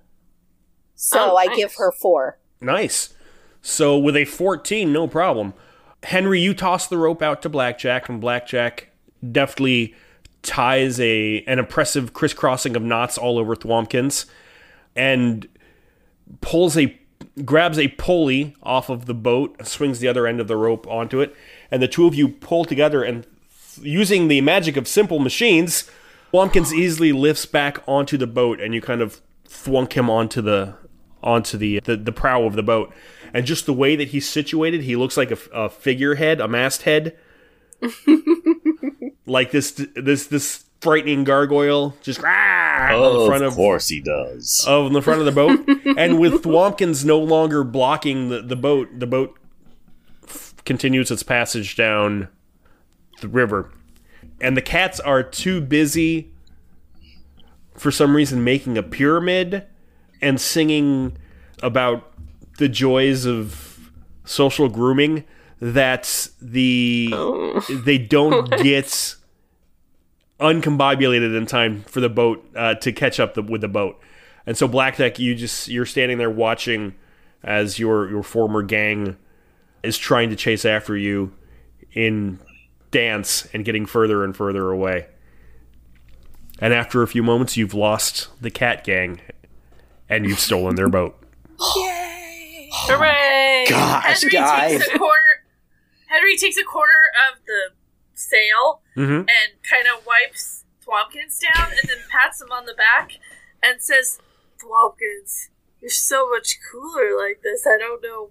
[SPEAKER 7] So
[SPEAKER 4] Oh,
[SPEAKER 7] I
[SPEAKER 4] nice.
[SPEAKER 7] give her four.
[SPEAKER 2] Nice. So with a 14, no problem. Henry, you toss the rope out to Blackjack, and Blackjack deftly ties a an impressive crisscrossing of knots all over Thwompkins and pulls a grabs a pulley off of the boat, swings the other end of the rope onto it, and the two of you pull together and using the magic of simple machines, Thwompkins easily lifts back onto the boat and you kind of thwunk him onto the onto the, the the prow of the boat. And just the way that he's situated, he looks like a, a figurehead, a masthead. like this this this frightening gargoyle just ah, on the
[SPEAKER 3] Oh,
[SPEAKER 2] front
[SPEAKER 3] of
[SPEAKER 2] of
[SPEAKER 3] course he does.
[SPEAKER 2] of the front of the boat, and with Thwompkins no longer blocking the, the boat, the boat continues its passage down the river, and the cats are too busy for some reason making a pyramid and singing about the joys of social grooming that the they don't get uncombobulated in time for the boat uh, to catch up the, with the boat. And so Blackjack, you just you're standing there watching as your your former gang is trying to chase after you in dance and getting further and further away. And after a few moments, you've lost the cat gang, and you've stolen their boat. Yay!
[SPEAKER 4] Hooray!
[SPEAKER 6] Gosh,
[SPEAKER 8] Henry
[SPEAKER 6] guys.
[SPEAKER 8] takes a quarter. Henry takes a quarter of the sail
[SPEAKER 2] Mhm.
[SPEAKER 8] and kind of wipes Thwompkins down, and then pats him on the back and says, "Thwompkins, you're so much cooler like this. I don't know.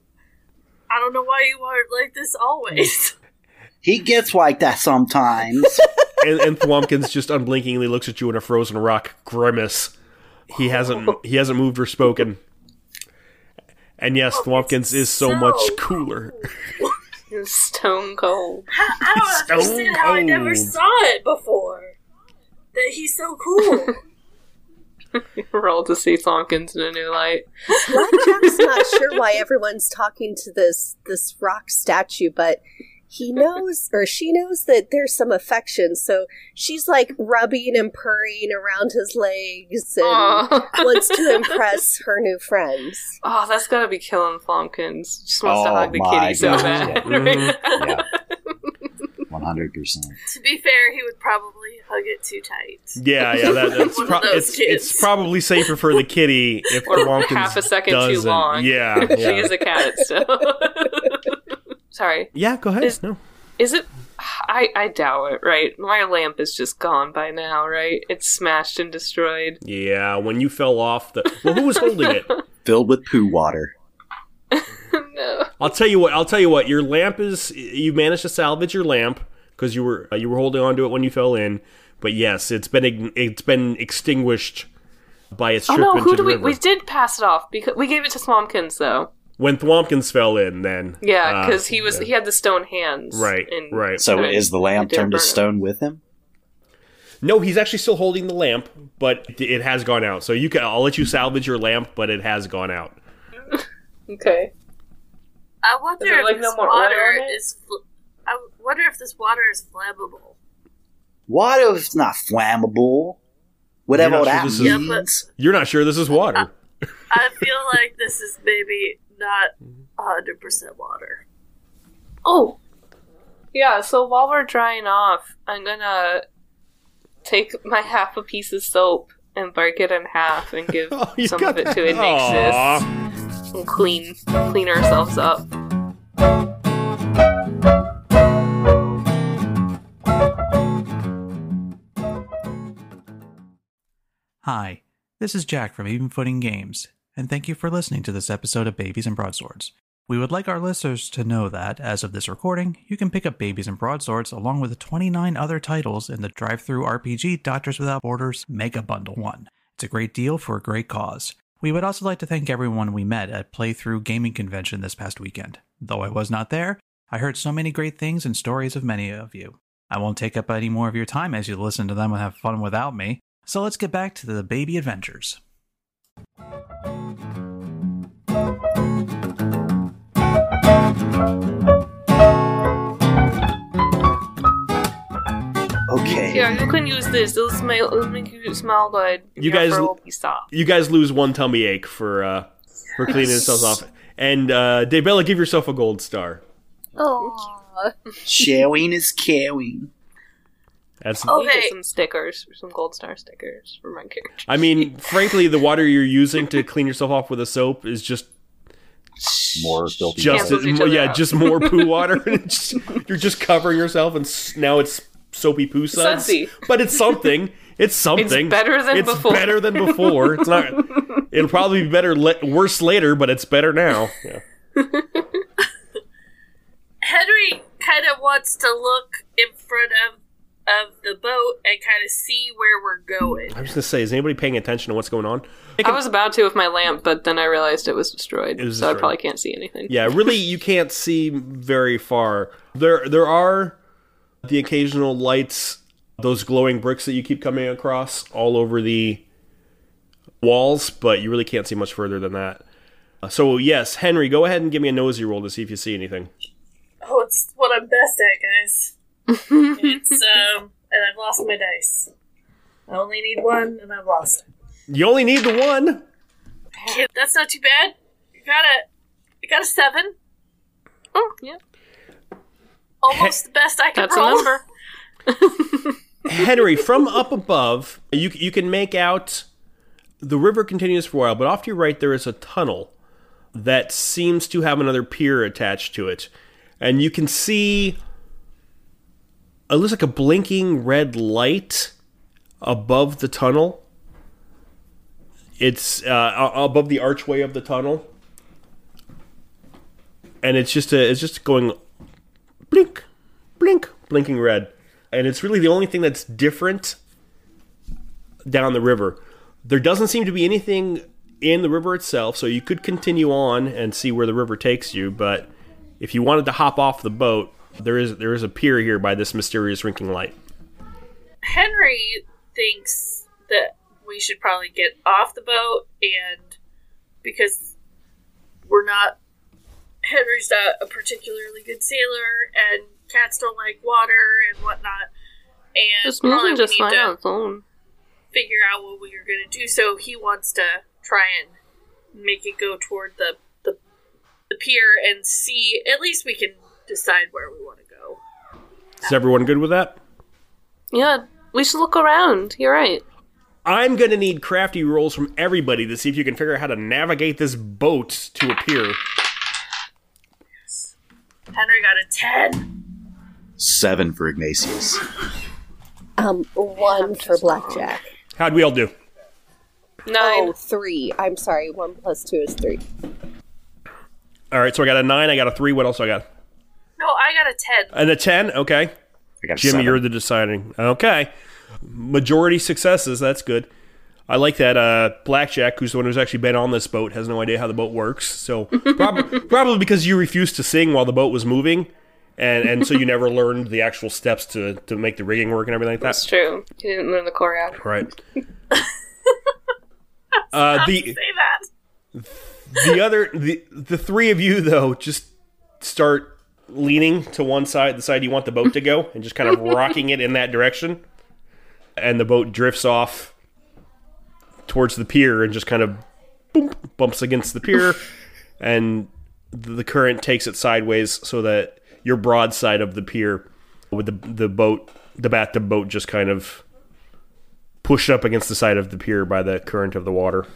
[SPEAKER 8] I don't know why you aren't like this always."
[SPEAKER 6] He gets like that sometimes.
[SPEAKER 2] and, and Thwompkins just unblinkingly looks at you in a frozen rock grimace. He hasn't he hasn't moved or spoken. And yes, oh, Thwompkins is so,
[SPEAKER 8] so
[SPEAKER 2] much cooler.
[SPEAKER 4] Stone cold.
[SPEAKER 8] I don't
[SPEAKER 2] Stone
[SPEAKER 8] understand how I never saw it before. That he's so cool.
[SPEAKER 4] Roll to see Thwompkins in a new light.
[SPEAKER 7] Blackjack's not sure why everyone's talking to this this rock statue, but he knows or she knows that there's some affection, so she's like rubbing and purring around his legs and
[SPEAKER 4] Aw.
[SPEAKER 7] wants to impress her new friends.
[SPEAKER 4] Oh, that's gotta be killing Thwompkins. Just wants to
[SPEAKER 3] Oh
[SPEAKER 4] hug the
[SPEAKER 3] my
[SPEAKER 4] kitty so bad.
[SPEAKER 2] yeah. Mm-hmm.
[SPEAKER 4] right?
[SPEAKER 3] Yeah. One hundred percent.
[SPEAKER 8] to be fair, he would probably hug it too tight.
[SPEAKER 2] Yeah, yeah, that, that's pro- it's, it's probably safer for the kitty if
[SPEAKER 4] Or
[SPEAKER 2] Thwompkins
[SPEAKER 4] half a second too
[SPEAKER 2] doesn't.
[SPEAKER 4] long.
[SPEAKER 2] Yeah,
[SPEAKER 4] she is a cat still. Sorry.
[SPEAKER 2] yeah. Go ahead.
[SPEAKER 4] Is-
[SPEAKER 2] no.
[SPEAKER 4] Is it? I I doubt it. Right, my lamp is just gone by now. Right, it's smashed and destroyed.
[SPEAKER 2] Yeah, when you fell off the well, who was holding it?
[SPEAKER 6] Filled with poo water.
[SPEAKER 4] no.
[SPEAKER 2] I'll tell you what. I'll tell you what. Your lamp is. You managed to salvage your lamp because you were uh, you were holding onto it when you fell in. But yes, it's been it's been extinguished by its
[SPEAKER 4] Oh no!
[SPEAKER 2] into
[SPEAKER 4] Who
[SPEAKER 2] the
[SPEAKER 4] do we?
[SPEAKER 2] river.
[SPEAKER 4] We did pass it off because we gave it to Thwompkins though.
[SPEAKER 2] when Thwompkins fell in, then
[SPEAKER 4] Yeah,
[SPEAKER 2] uh,
[SPEAKER 4] because he was he had the stone hands.
[SPEAKER 2] right,
[SPEAKER 4] and-
[SPEAKER 2] right.
[SPEAKER 3] So
[SPEAKER 4] and
[SPEAKER 3] is the lamp turned to
[SPEAKER 4] burn him.
[SPEAKER 3] stone with him?
[SPEAKER 2] No, he's actually still holding the lamp, but it has gone out. So you can. I'll let you salvage your lamp, but it has gone out.
[SPEAKER 4] Okay.
[SPEAKER 8] I wonder
[SPEAKER 4] Is there,
[SPEAKER 8] if
[SPEAKER 4] like,
[SPEAKER 8] this
[SPEAKER 4] no more
[SPEAKER 8] water
[SPEAKER 4] in it?
[SPEAKER 8] is. Fl- I wonder if this water is flammable.
[SPEAKER 6] Water is not flammable. Whatever
[SPEAKER 2] You're not
[SPEAKER 6] that
[SPEAKER 2] sure this
[SPEAKER 8] is-
[SPEAKER 6] means.
[SPEAKER 2] You're not sure this is water.
[SPEAKER 8] I feel like this is maybe not hundred percent water.
[SPEAKER 4] Oh. Yeah. So while we're drying off, I'm gonna take my half a piece of soap and break it in half and give
[SPEAKER 2] Oh, you
[SPEAKER 4] some
[SPEAKER 2] got
[SPEAKER 4] of it
[SPEAKER 2] that.
[SPEAKER 4] to Anixis
[SPEAKER 2] Aw.
[SPEAKER 4] and clean clean ourselves up.
[SPEAKER 9] Hi, this is Jack from Even Footing Games, and thank you for listening to this episode of Babies and Broadswords. We would like our listeners to know that, as of this recording, you can pick up Babies and Broadswords along with 29 other titles in the DriveThruRPG Doctors Without Borders Mega Bundle 1. It's a great deal for a great cause. We would also like to thank everyone we met at Playthrough Gaming Convention this past weekend. Though I was not there, I heard so many great things and stories of many of you. I won't take up any more of your time as you listen to them and have fun without me. So let's get back to the baby adventures.
[SPEAKER 6] Okay.
[SPEAKER 4] Yeah, you can use this. It'll smell. It'll make you smell good.
[SPEAKER 2] You guys-
[SPEAKER 4] fur will be soft.
[SPEAKER 2] You guys lose one tummy ache for uh, for cleaning yourselves off. And uh, Daebella, give yourself a gold star.
[SPEAKER 7] Oh,
[SPEAKER 6] Sharing is caring.
[SPEAKER 2] That's.
[SPEAKER 4] I'll
[SPEAKER 8] Okay.
[SPEAKER 4] some stickers, some gold star stickers for my character.
[SPEAKER 2] I mean, frankly, the water you're using to clean yourself off with a soap is just
[SPEAKER 3] More filthy.
[SPEAKER 2] just
[SPEAKER 4] Cancels each
[SPEAKER 2] more- yeah,
[SPEAKER 4] out.
[SPEAKER 2] just more poo water. It's just- you're just covering yourself, and now it's soapy poo suds.
[SPEAKER 4] Sudsy.
[SPEAKER 2] But it's something. It's something.
[SPEAKER 4] It's better than before.
[SPEAKER 2] it's
[SPEAKER 4] before.
[SPEAKER 2] better than before. It's not. It'll probably be better, le- worse later, but it's better now. Yeah.
[SPEAKER 8] Henry kind of wants to look in front of of the boat and kind of see where we're going.
[SPEAKER 2] I was gonna say, is anybody paying attention to what's going on?
[SPEAKER 4] I was about to with my lamp, but then I realized it was destroyed,
[SPEAKER 2] It was
[SPEAKER 4] so I probably can't see anything.
[SPEAKER 2] Yeah, really, you can't see very far. There, there are the occasional lights, those glowing bricks that you keep coming across all over the walls, but you really can't see much further than that. Uh, So, yes, Henry, go ahead and give me a nosy roll to see if you see anything.
[SPEAKER 8] Oh, it's what I'm best at, guys. It's um, and I've lost my dice. I only need one, and I've lost it.
[SPEAKER 2] You only need the one.
[SPEAKER 8] Kid, that's not too bad. You got a, you got a seven.
[SPEAKER 4] Oh, yeah.
[SPEAKER 8] Almost the best I can
[SPEAKER 4] That's a
[SPEAKER 8] roll.
[SPEAKER 4] number.
[SPEAKER 2] Henry, from up above, you you can make out the river continues for a while, but off to your right there is a tunnel that seems to have another pier attached to it, and you can see it looks like a blinking red light above the tunnel. It's uh, above the archway of the tunnel, and it's just a, it's just going blink, blink, blinking red, and it's really the only thing that's different down the river. There doesn't seem to be anything in the river itself, so you could continue on and see where the river takes you. But if you wanted to hop off the boat, there is there is a pier here by this mysterious winking light.
[SPEAKER 8] Henry thinks that we should probably get off the boat and because we're not Henry's not a particularly good sailor and cats don't like water and whatnot. And
[SPEAKER 4] It's
[SPEAKER 8] probably
[SPEAKER 4] moving
[SPEAKER 8] we
[SPEAKER 4] just
[SPEAKER 8] need
[SPEAKER 4] fine
[SPEAKER 8] to
[SPEAKER 4] on its own.
[SPEAKER 8] figure out what we are gonna do. So he wants to try and make it go toward the the, the pier and see at least we can decide where we want to go.
[SPEAKER 2] Is everyone good with that?
[SPEAKER 4] Yeah, we should look around. You're right.
[SPEAKER 2] I'm gonna need crafty rolls from everybody to see if you can figure out how to navigate this boat to a pier.
[SPEAKER 8] Henry got a ten.
[SPEAKER 3] Seven for Ignatius.
[SPEAKER 7] Um, one for blackjack.
[SPEAKER 2] How'd we all do?
[SPEAKER 4] Nine.
[SPEAKER 7] Oh, three. I'm sorry. One plus two is three.
[SPEAKER 2] All right, so I got a nine, I got a three. What else I got?
[SPEAKER 8] No, I got a ten.
[SPEAKER 2] And a ten. Okay,
[SPEAKER 3] I got
[SPEAKER 2] Jimmy,
[SPEAKER 3] seven.
[SPEAKER 2] you're the deciding. Okay, majority successes. That's good. I like that. Uh, Blackjack, who's the one who's actually been on this boat, has no idea how the boat works. So prob- probably because you refused to sing while the boat was moving, and and so you never learned the actual steps to to make the rigging work and everything like that.
[SPEAKER 4] That's true. You didn't learn the choreo.
[SPEAKER 2] Right. Uh, the
[SPEAKER 8] Say that.
[SPEAKER 2] the other the the three of you though just start leaning to one side, the side you want the boat to go, and just kind of rocking it in that direction, and the boat drifts off towards the pier and just kind of boom, bumps against the pier, and the current takes it sideways so that your broadside of the pier with the the boat the bathtub boat just kind of pushed up against the side of the pier by the current of the water.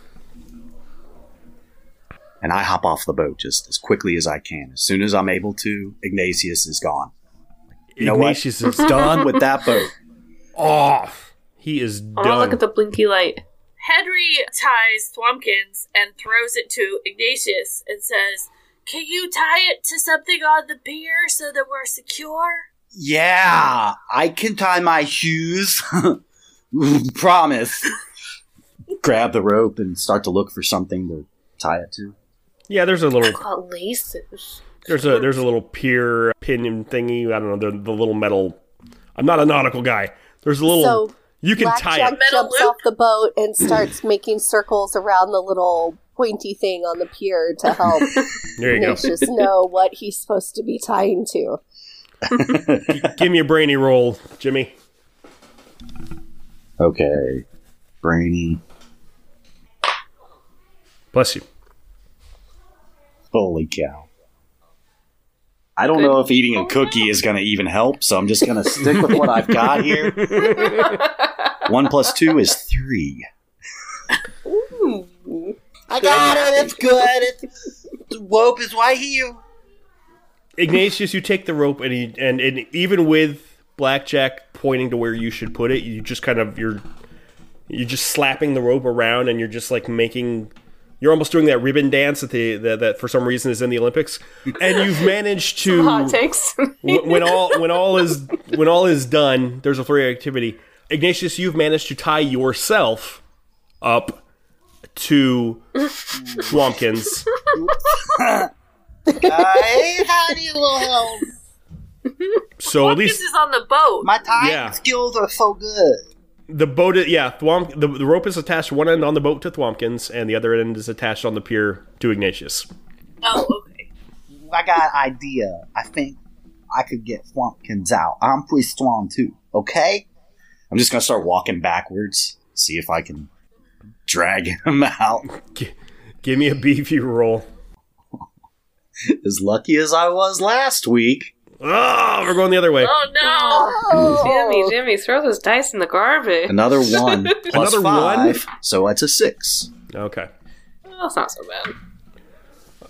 [SPEAKER 3] And I hop off the boat just as quickly as I can. As soon as I'm able to, Ignatius is gone. You know what?
[SPEAKER 2] Ignatius is
[SPEAKER 3] Done with that boat.
[SPEAKER 2] off. He is
[SPEAKER 4] Oh,
[SPEAKER 2] done.
[SPEAKER 4] look at the blinky light.
[SPEAKER 8] Henry ties Thwompkins and throws it to Ignatius and says, Can you tie it to something on the pier so that we're secure?
[SPEAKER 6] Yeah, I can tie my shoes. Promise.
[SPEAKER 3] Grab the rope and start to look for something to tie it to.
[SPEAKER 2] Yeah, there's a little
[SPEAKER 4] Got laces.
[SPEAKER 2] there's a there's a little pier pinion thingy. I don't know the the little metal. I'm not a nautical guy. There's a little
[SPEAKER 7] So,
[SPEAKER 2] you can tie
[SPEAKER 7] Blackjack
[SPEAKER 2] it.
[SPEAKER 8] Metal
[SPEAKER 7] jumps
[SPEAKER 8] loop?
[SPEAKER 7] off the boat and starts making circles around the little pointy thing on the pier to help
[SPEAKER 2] There you go.
[SPEAKER 7] Ignatius know what he's supposed to be tying to.
[SPEAKER 2] Give me a brainy roll, Jimmy.
[SPEAKER 3] Okay. Brainy.
[SPEAKER 2] Bless you.
[SPEAKER 3] Holy cow. I don't know if eating a cookie is going to even help, so I'm just going to stick with what I've got here. One plus two is three. Ooh.
[SPEAKER 6] I got it. It's good. It's, the rope is right here.
[SPEAKER 2] Ignatius, you take the rope and he, and and even with Blackjack pointing to where you should put it, you just kind of you're you're just slapping the rope around and you're just like making You're almost doing that ribbon dance that the, that, that for some reason is in the Olympics, and you've managed to
[SPEAKER 4] Hot takes.
[SPEAKER 2] Wh- when all when all is when all is done, there's a three activity. Ignatius, you've managed to tie yourself up to Thwompkins.
[SPEAKER 6] Hey, howdy, little help.
[SPEAKER 2] So at
[SPEAKER 8] This
[SPEAKER 2] least
[SPEAKER 8] is on the boat.
[SPEAKER 6] My tying
[SPEAKER 2] Yeah.
[SPEAKER 6] skills are so good.
[SPEAKER 2] The boat, is, yeah, Thwomp, the, the rope is attached one end on the boat to Thwompkins, and the other end is attached on the pier to Ignatius.
[SPEAKER 8] oh, okay.
[SPEAKER 6] I got an idea. I think I could get Thwompkins out. I'm pretty strong too. Okay?
[SPEAKER 3] I'm just gonna start walking backwards, see if I can drag him out.
[SPEAKER 2] G- give me a beefy roll.
[SPEAKER 3] As lucky as I was last week.
[SPEAKER 2] Oh, we're going the other way.
[SPEAKER 8] Oh no!
[SPEAKER 4] Jimmy, Jimmy, throw those dice in the garbage.
[SPEAKER 3] Another one plus
[SPEAKER 2] Another one?
[SPEAKER 3] five, so it's a six.
[SPEAKER 2] Okay.
[SPEAKER 4] That's not so bad.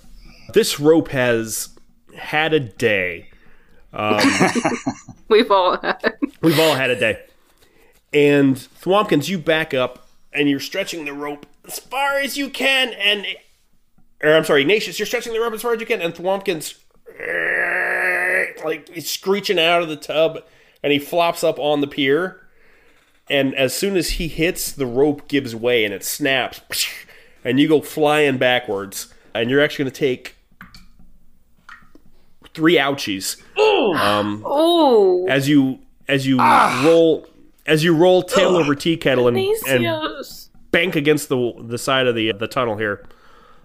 [SPEAKER 2] This rope has had a day. Um,
[SPEAKER 4] We've all had.
[SPEAKER 2] We've all had a day. And Thwompkins, you back up and you're stretching the rope as far as you can, and or I'm sorry, Ignatius, you're stretching the rope as far as you can, and Thwompkins like he's screeching out of the tub, and he flops up on the pier. And as soon as he hits, the rope gives way and it snaps, and you go flying backwards, and you're actually going to take three ouchies um,
[SPEAKER 4] Ooh.
[SPEAKER 2] as you as you roll as you roll tail over tea kettle and, and bank against the the side of the the tunnel here.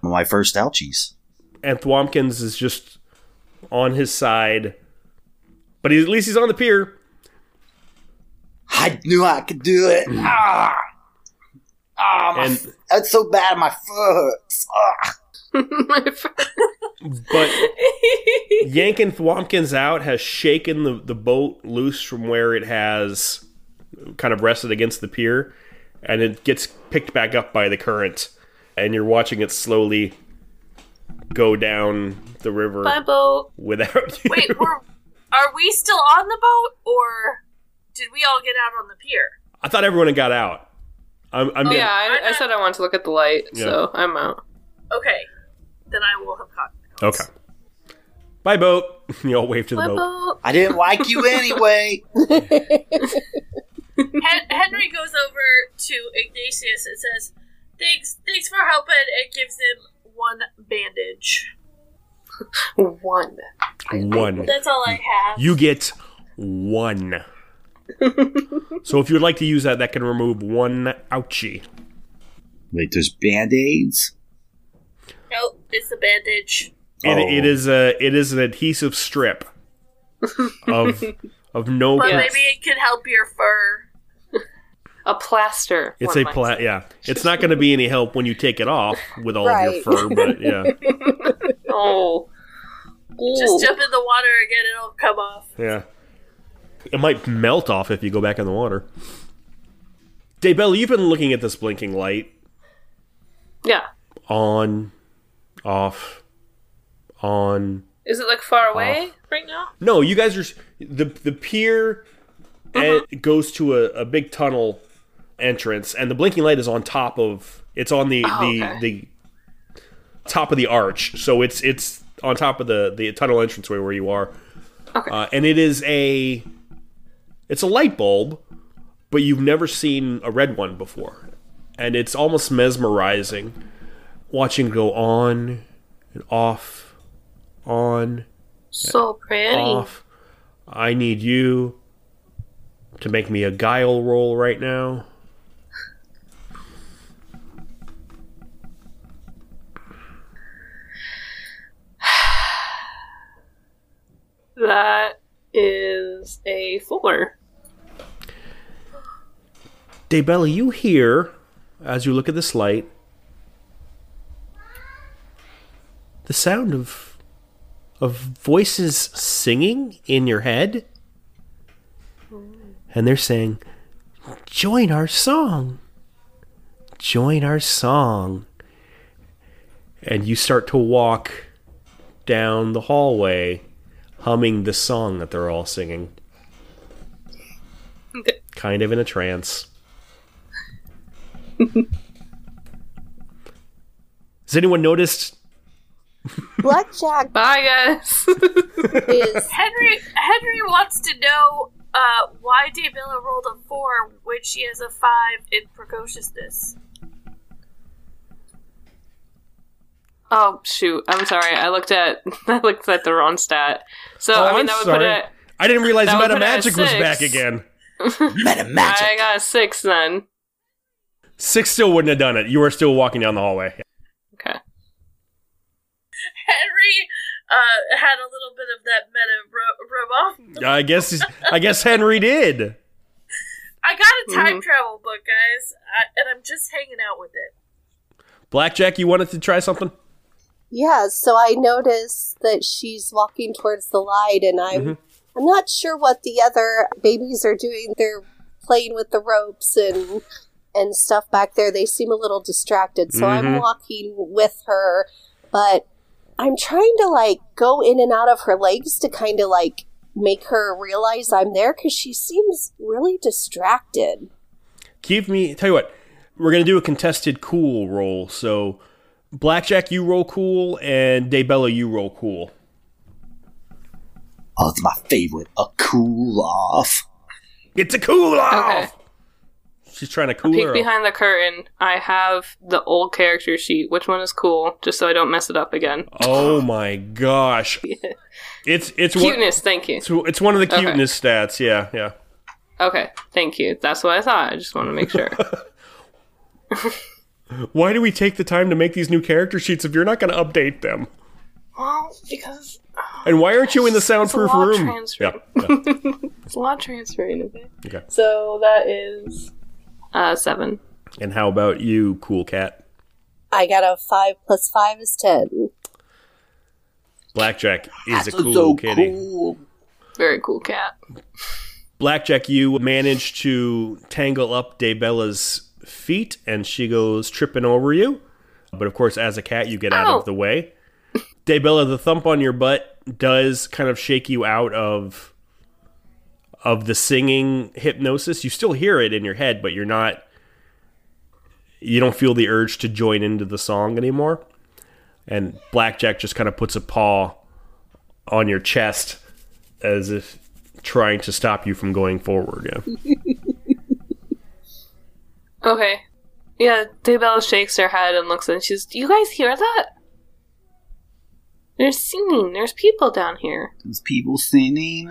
[SPEAKER 3] My first ouchies.
[SPEAKER 2] And Thwompkins is just on his side, but he, at least he's on the pier.
[SPEAKER 6] I knew I could do it. Ah, ah, my
[SPEAKER 2] And-
[SPEAKER 6] that's so bad. My foot. Ah.
[SPEAKER 4] My friend.
[SPEAKER 2] But yanking Thwompkins out has shaken the, the boat loose from where it has kind of rested against the pier, and it gets picked back up by the current, and you're watching it slowly go down the river
[SPEAKER 4] Bye, boat.
[SPEAKER 2] without you.
[SPEAKER 8] Wait, we're, are we still on the boat, or did we all get out on the pier?
[SPEAKER 2] I thought everyone had got out. I'm, I'm
[SPEAKER 4] Oh, yeah, I, I said I wanted to look at the light, so I'm out.
[SPEAKER 8] Okay, then I will have gotten.
[SPEAKER 2] Okay. Bye, boat. You all wave to the
[SPEAKER 4] Bye,
[SPEAKER 2] boat.
[SPEAKER 4] boat.
[SPEAKER 6] I didn't like you anyway.
[SPEAKER 8] Hen- Henry goes over to Ignatius and says, "Thanks, thanks for helping," and gives him one bandage.
[SPEAKER 4] One.
[SPEAKER 2] One.
[SPEAKER 8] That's all I have.
[SPEAKER 2] You get one. so if you would like to use that, that can remove one ouchie.
[SPEAKER 3] Wait, there's band aids?
[SPEAKER 8] Nope, it's a bandage.
[SPEAKER 2] It,
[SPEAKER 3] Oh.
[SPEAKER 2] it is a it is an adhesive strip of of no.
[SPEAKER 8] But
[SPEAKER 2] pro-
[SPEAKER 8] maybe it could help your fur.
[SPEAKER 4] A plaster.
[SPEAKER 2] It's a
[SPEAKER 4] might
[SPEAKER 2] pla- yeah. It's not going to be any help when you take it off with all of your fur, but yeah,
[SPEAKER 4] Oh. Ooh.
[SPEAKER 8] Just jump in the water again, it'll come off.
[SPEAKER 2] yeah. It might melt off if you go back in the water. Daybell, you've been looking at this blinking light.
[SPEAKER 4] Yeah.
[SPEAKER 2] on, off, on.
[SPEAKER 4] Is it like far away right now?
[SPEAKER 2] No, you guys are the the pier.
[SPEAKER 4] Uh-huh.
[SPEAKER 2] It goes to a, a big tunnel entrance, and the blinking light is on top of. It's on the
[SPEAKER 4] Oh,
[SPEAKER 2] the
[SPEAKER 4] okay.
[SPEAKER 2] the top of the arch, so it's it's on top of the the tunnel entranceway where you are.
[SPEAKER 4] Okay.
[SPEAKER 2] Uh, and it is a it's a light bulb, but you've never seen a red one before, and it's almost mesmerizing watching go on and off, on
[SPEAKER 4] So pretty.
[SPEAKER 2] off. I need you to make me a guile roll right now.
[SPEAKER 4] That is a four.
[SPEAKER 2] Daebella, you hear as you look at this light the sound of of voices singing in your head, and they're saying, "Join our song, join our song," and you start to walk down the hallway, humming the song that they're all singing, kind of in a trance. Has anyone noticed?
[SPEAKER 7] Blackjack
[SPEAKER 4] Bye, guys.
[SPEAKER 7] is
[SPEAKER 8] Henry Henry wants to know uh, why Daebella rolled a four when she has a five in precociousness.
[SPEAKER 4] Oh shoot! I'm sorry. I looked at I looked at the wrong stat. So
[SPEAKER 2] oh,
[SPEAKER 4] I mean
[SPEAKER 2] I'm
[SPEAKER 4] that would
[SPEAKER 2] sorry.
[SPEAKER 4] put it.
[SPEAKER 2] I didn't realize Meta
[SPEAKER 4] put it at
[SPEAKER 2] Magic was back again.
[SPEAKER 6] Meta Magic.
[SPEAKER 4] I got a six then.
[SPEAKER 2] Six still wouldn't have done it. You were still walking down the hallway.
[SPEAKER 4] Okay.
[SPEAKER 8] Henry uh, had a little bit of that meta ru- rub off.
[SPEAKER 2] I guess. I guess Henry did.
[SPEAKER 8] I got a time
[SPEAKER 4] Mhm.
[SPEAKER 8] travel book, guys, I, and I'm just hanging out with it.
[SPEAKER 2] Blackjack, you wanted to try something?
[SPEAKER 7] Yeah, so I notice that she's walking towards the light, and I'm
[SPEAKER 2] Mhm.
[SPEAKER 7] I'm not sure what the other babies are doing. They're playing with the ropes and and stuff back there. They seem a little distracted, so I'm
[SPEAKER 2] Mhm.
[SPEAKER 7] walking with her, but I'm trying to like go in and out of her legs to kind of like make her realize I'm there because she seems really distracted.
[SPEAKER 2] Give me. Tell you what. We're gonna do a contested cool roll. So, Blackjack, you roll cool, and Daebella, you roll cool.
[SPEAKER 6] Oh, it's my favorite. A cool off.
[SPEAKER 2] It's a cool off.
[SPEAKER 4] Okay.
[SPEAKER 2] She's trying to cool
[SPEAKER 4] Peek
[SPEAKER 2] her. off.
[SPEAKER 4] behind the curtain. I have the old character sheet. Which one is cool? Just so I don't mess it up again.
[SPEAKER 2] Oh my gosh! It's it's one,
[SPEAKER 4] Cuteness. Thank you.
[SPEAKER 2] it's, it's one of the
[SPEAKER 4] Okay.
[SPEAKER 2] cuteness stats. Yeah, yeah.
[SPEAKER 4] Okay. Thank you. That's what I thought. I just want to make sure.
[SPEAKER 2] Why do we take the time to make these new character sheets if you're not going to update them?
[SPEAKER 4] well, because
[SPEAKER 2] And why aren't you in the
[SPEAKER 4] It's a
[SPEAKER 2] soundproof
[SPEAKER 4] lot
[SPEAKER 2] room?
[SPEAKER 4] transferring.
[SPEAKER 2] Yeah, yeah.
[SPEAKER 4] it's a lot transferring of it.
[SPEAKER 2] Okay.
[SPEAKER 4] So that is uh seven.
[SPEAKER 2] And how about you, cool cat?
[SPEAKER 7] I got a five plus five is ten.
[SPEAKER 2] Blackjack is a cool
[SPEAKER 6] so
[SPEAKER 2] kitty.
[SPEAKER 6] cool.
[SPEAKER 4] Very cool cat.
[SPEAKER 2] Blackjack, you managed to tangle up Daebella's feet, and she goes tripping over you. But of course, as a cat, you get out
[SPEAKER 4] Ow.
[SPEAKER 2] of oh. the way. Daebella, the thump on your butt does kind of shake you out of of the singing hypnosis. You still hear it in your head, but you're not. You don't feel the urge to join into the song anymore. And Blackjack just kind of puts a paw on your chest as if trying to stop you from going forward. Yeah.
[SPEAKER 4] Okay. Yeah, Daebella shakes her head and looks and she's Do you guys hear that? There's singing. There's people down here.
[SPEAKER 6] There's people singing.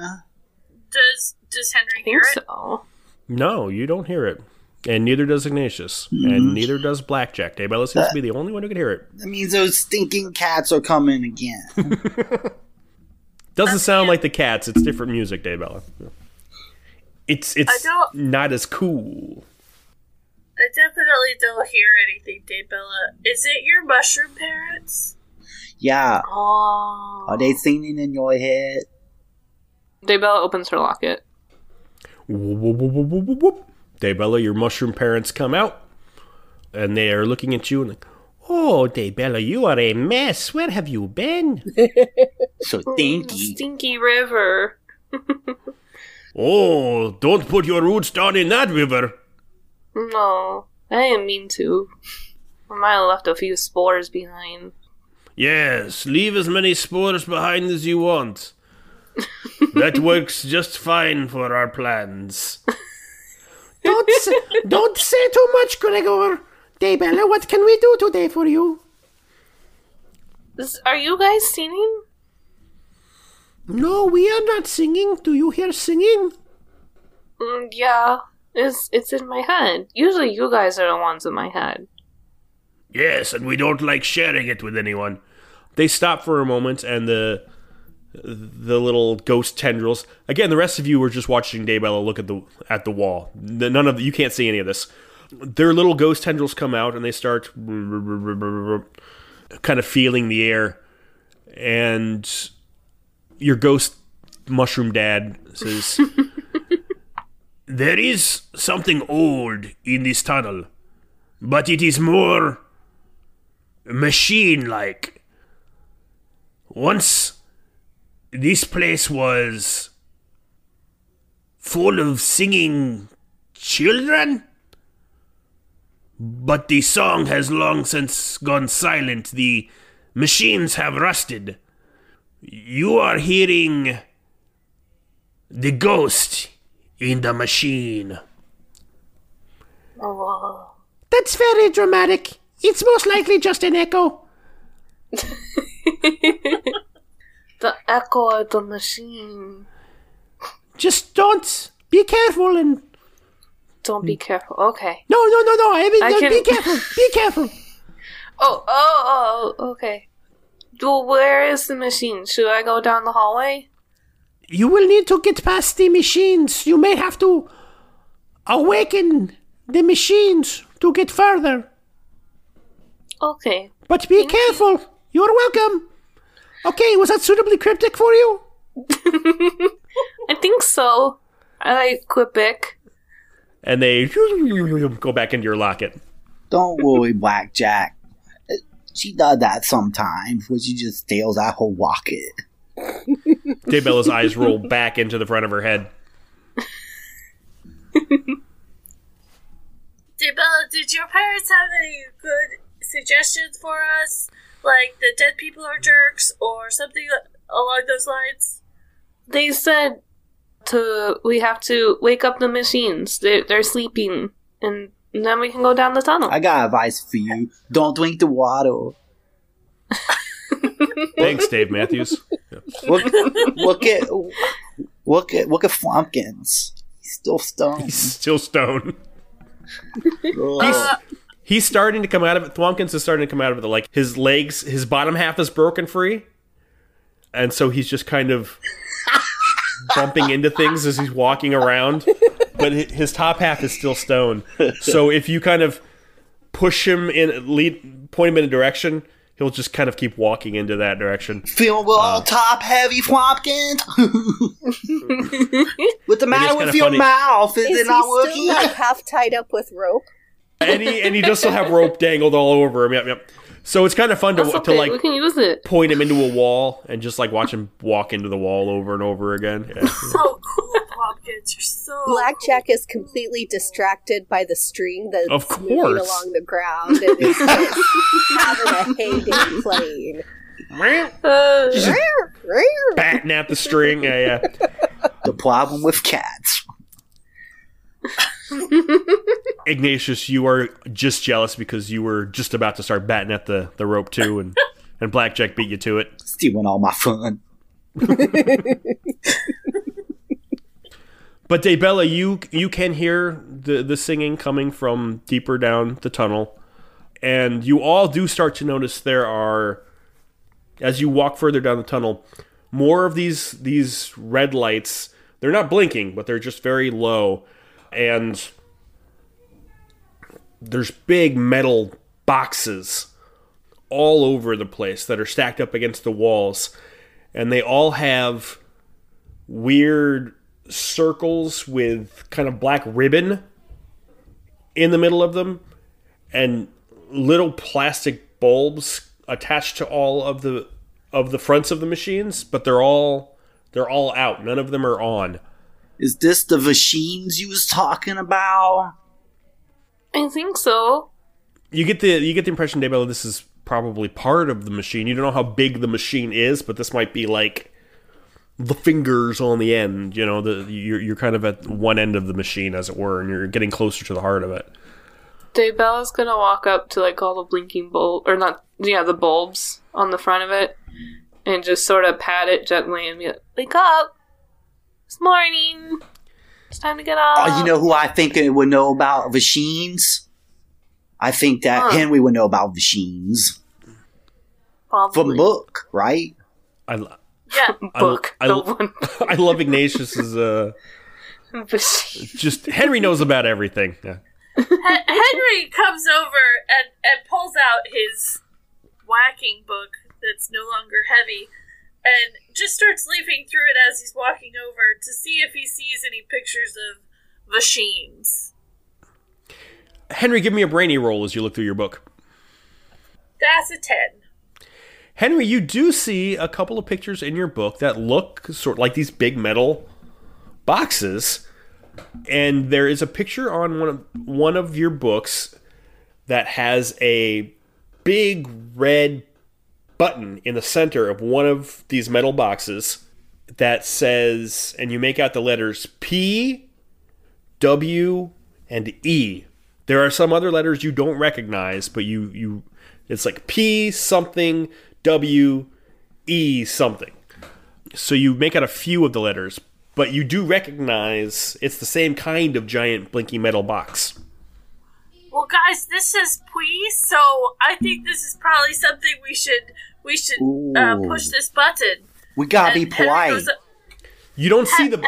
[SPEAKER 8] Does does Henry
[SPEAKER 4] I
[SPEAKER 8] hear it?
[SPEAKER 4] so.
[SPEAKER 2] No, you don't hear it. And neither does Ignatius. And mm-hmm. neither does Blackjack. Daebella seems to be the only one who can hear it.
[SPEAKER 6] That means those stinking cats are coming again.
[SPEAKER 2] Doesn't sound like the cats. It's different music, Daebella. It's it's not as cool.
[SPEAKER 8] I definitely don't hear anything, Daebella. Is it your mushroom parents?
[SPEAKER 6] yeah.
[SPEAKER 4] Oh.
[SPEAKER 6] Are they singing in your head?
[SPEAKER 4] Daebella opens her locket.
[SPEAKER 2] Whoop, whoop, whoop. Daebella, your mushroom parents come out, and they are looking at you and like, "Oh, Daebella, you are a mess. Where have you been?
[SPEAKER 6] So stinky.
[SPEAKER 4] Stinky river.
[SPEAKER 2] oh, don't put your roots down in that river."
[SPEAKER 4] No, I didn't mean to. I might have left a few spores behind.
[SPEAKER 2] Yes, leave as many spores behind as you want. that works just fine for our plans. don't say, don't say too much, Gregor. Daebella, what can we do today for you?
[SPEAKER 4] Is, are you guys singing?
[SPEAKER 2] No, we are not singing. Do you hear singing?
[SPEAKER 4] Mm, yeah, it's it's in my head. Usually, you guys are the ones in my head.
[SPEAKER 2] Yes, and we don't like sharing it with anyone. They stop for a moment, and the the little ghost tendrils. Again, the rest of you were just watching Daebella look at the at the wall. None of you can't see any of this. Their little ghost tendrils come out, and they start kind of feeling the air. And your ghost mushroom dad says, "There is something old in this tunnel, but it is more." machine like. Once this place was full of singing children, But the song has long since gone silent. The machines have rusted. You are hearing the ghost in the machine.
[SPEAKER 4] Oh,
[SPEAKER 2] That's very dramatic. It's most likely just an echo.
[SPEAKER 4] the echo of the machine.
[SPEAKER 2] Just don't be careful and
[SPEAKER 4] Don't be careful. Okay.
[SPEAKER 2] no no no no. I mean,
[SPEAKER 4] I
[SPEAKER 2] no, be careful. Be careful.
[SPEAKER 4] Oh, oh, oh, okay. Well, where is the machine? Should I go down the hallway?
[SPEAKER 2] You will need to get past the machines. You may have to awaken the machines to get further.
[SPEAKER 4] Okay.
[SPEAKER 2] But be careful. You're welcome. Okay, was that suitably cryptic for you?
[SPEAKER 4] I think so. I like Quebec.
[SPEAKER 2] And they go back into your locket.
[SPEAKER 6] Don't worry, Blackjack. She does that sometimes, where she just steals out her wallet.
[SPEAKER 2] Daebella's eyes roll back into the front of her head.
[SPEAKER 8] Bella, did your parents have any good suggestions for us? Like the dead people are jerks or something along those lines?
[SPEAKER 4] They said to we have to wake up the machines. They're they're sleeping, and then we can go down the tunnel.
[SPEAKER 6] I got advice for you. Don't drink the water.
[SPEAKER 2] Thanks, Dave Matthews.
[SPEAKER 6] Look, look at look at look at Thwompkins. He's still stoned.
[SPEAKER 2] He's still stoned.
[SPEAKER 6] Ugh.
[SPEAKER 2] He's starting to come out of it. Thwompkins is starting to come out of it. Like his legs, his bottom half is broken free, and so he's just kind of bumping into things as he's walking around. But his top half is still stone. So if you kind of push him in, lead, point him in a direction, he'll just kind of keep walking into that direction.
[SPEAKER 6] Feel well uh, top heavy Thwompkins. What's the matter with your
[SPEAKER 2] funny.
[SPEAKER 6] mouth? Is,
[SPEAKER 7] Is
[SPEAKER 6] it
[SPEAKER 7] he
[SPEAKER 6] not
[SPEAKER 7] still
[SPEAKER 6] working?
[SPEAKER 7] like half tied up with rope?
[SPEAKER 2] And he and he does still have rope dangled all over him. Yep, yep. So it's kind of fun to
[SPEAKER 4] That's
[SPEAKER 2] to like
[SPEAKER 4] we can use it.
[SPEAKER 2] point him into a wall and just like watch him walk into the wall over and over again. Yeah.
[SPEAKER 8] So cool, Pumpkins. You're so
[SPEAKER 7] Blackjack is completely distracted by the string that's
[SPEAKER 2] Of
[SPEAKER 7] moving along the ground and is just having a heyday playing.
[SPEAKER 4] Uh,
[SPEAKER 2] batting at the string. Yeah, yeah.
[SPEAKER 6] The problem with cats.
[SPEAKER 2] Ignatius, you are just jealous because you were just about to start batting at the, the rope too, and and Blackjack beat you to it.
[SPEAKER 6] Stealing all my fun.
[SPEAKER 2] But Daebella, you you can hear the the singing coming from deeper down the tunnel, and you all do start to notice there are, as you walk further down the tunnel, more of these these red lights. They're not blinking, but they're just very low, and there's big metal boxes all over the place that are stacked up against the walls, and they all have weird circles with kind of black ribbon in the middle of them and little plastic bulbs attached to all of the of the fronts of the machines but they're all they're all out none of them are on
[SPEAKER 6] Is this the machines you was talking about?
[SPEAKER 4] I think so.
[SPEAKER 2] you get the you get the impression Daebella this is probably part of the machine you don't know how big the machine is but this might be like the fingers on the end you know the you're, you're kind of at one end of the machine as it were and you're getting closer to the heart of it
[SPEAKER 4] Daebella's gonna walk up to like all the blinking bulb or not yeah, the bulbs on the front of it and just sort of pat it gently and be like, Wake up! It's morning. It's time to get up.
[SPEAKER 6] Oh, you know who I think would know about machines? I think that
[SPEAKER 4] Huh.
[SPEAKER 6] Henry would know about machines. From
[SPEAKER 4] Probably.
[SPEAKER 6] book, right?
[SPEAKER 2] I, lo-
[SPEAKER 8] Yeah.
[SPEAKER 2] I-
[SPEAKER 4] book.
[SPEAKER 2] I,
[SPEAKER 4] the
[SPEAKER 2] lo-
[SPEAKER 4] one
[SPEAKER 2] I love Ignatius's uh
[SPEAKER 4] machine.
[SPEAKER 2] just Henry knows about everything. Yeah.
[SPEAKER 8] Hen- Henry comes over and, and pulls out his whacking book that's no longer heavy and just starts leafing through it as he's walking over to see if he sees any pictures of machines.
[SPEAKER 2] Henry, give me a brainy roll as you look through your book.
[SPEAKER 8] That's a 10.
[SPEAKER 2] Henry, you do see a couple of pictures in your book that look sort like these big metal boxes, and there is a picture on one of one of your books that has a big red button in the center of one of these metal boxes that says, and you make out the letters P, W, and E. There are some other letters you don't recognize, but you you it's like P something W E something. So you make out a few of the letters, but you do recognize it's the same kind of giant blinky metal box.
[SPEAKER 8] Well, guys, this is Pui, so I think this is probably something we should we should uh, push this button.
[SPEAKER 6] We gotta be
[SPEAKER 8] And Henry
[SPEAKER 6] polite.
[SPEAKER 8] goes,
[SPEAKER 2] You don't see the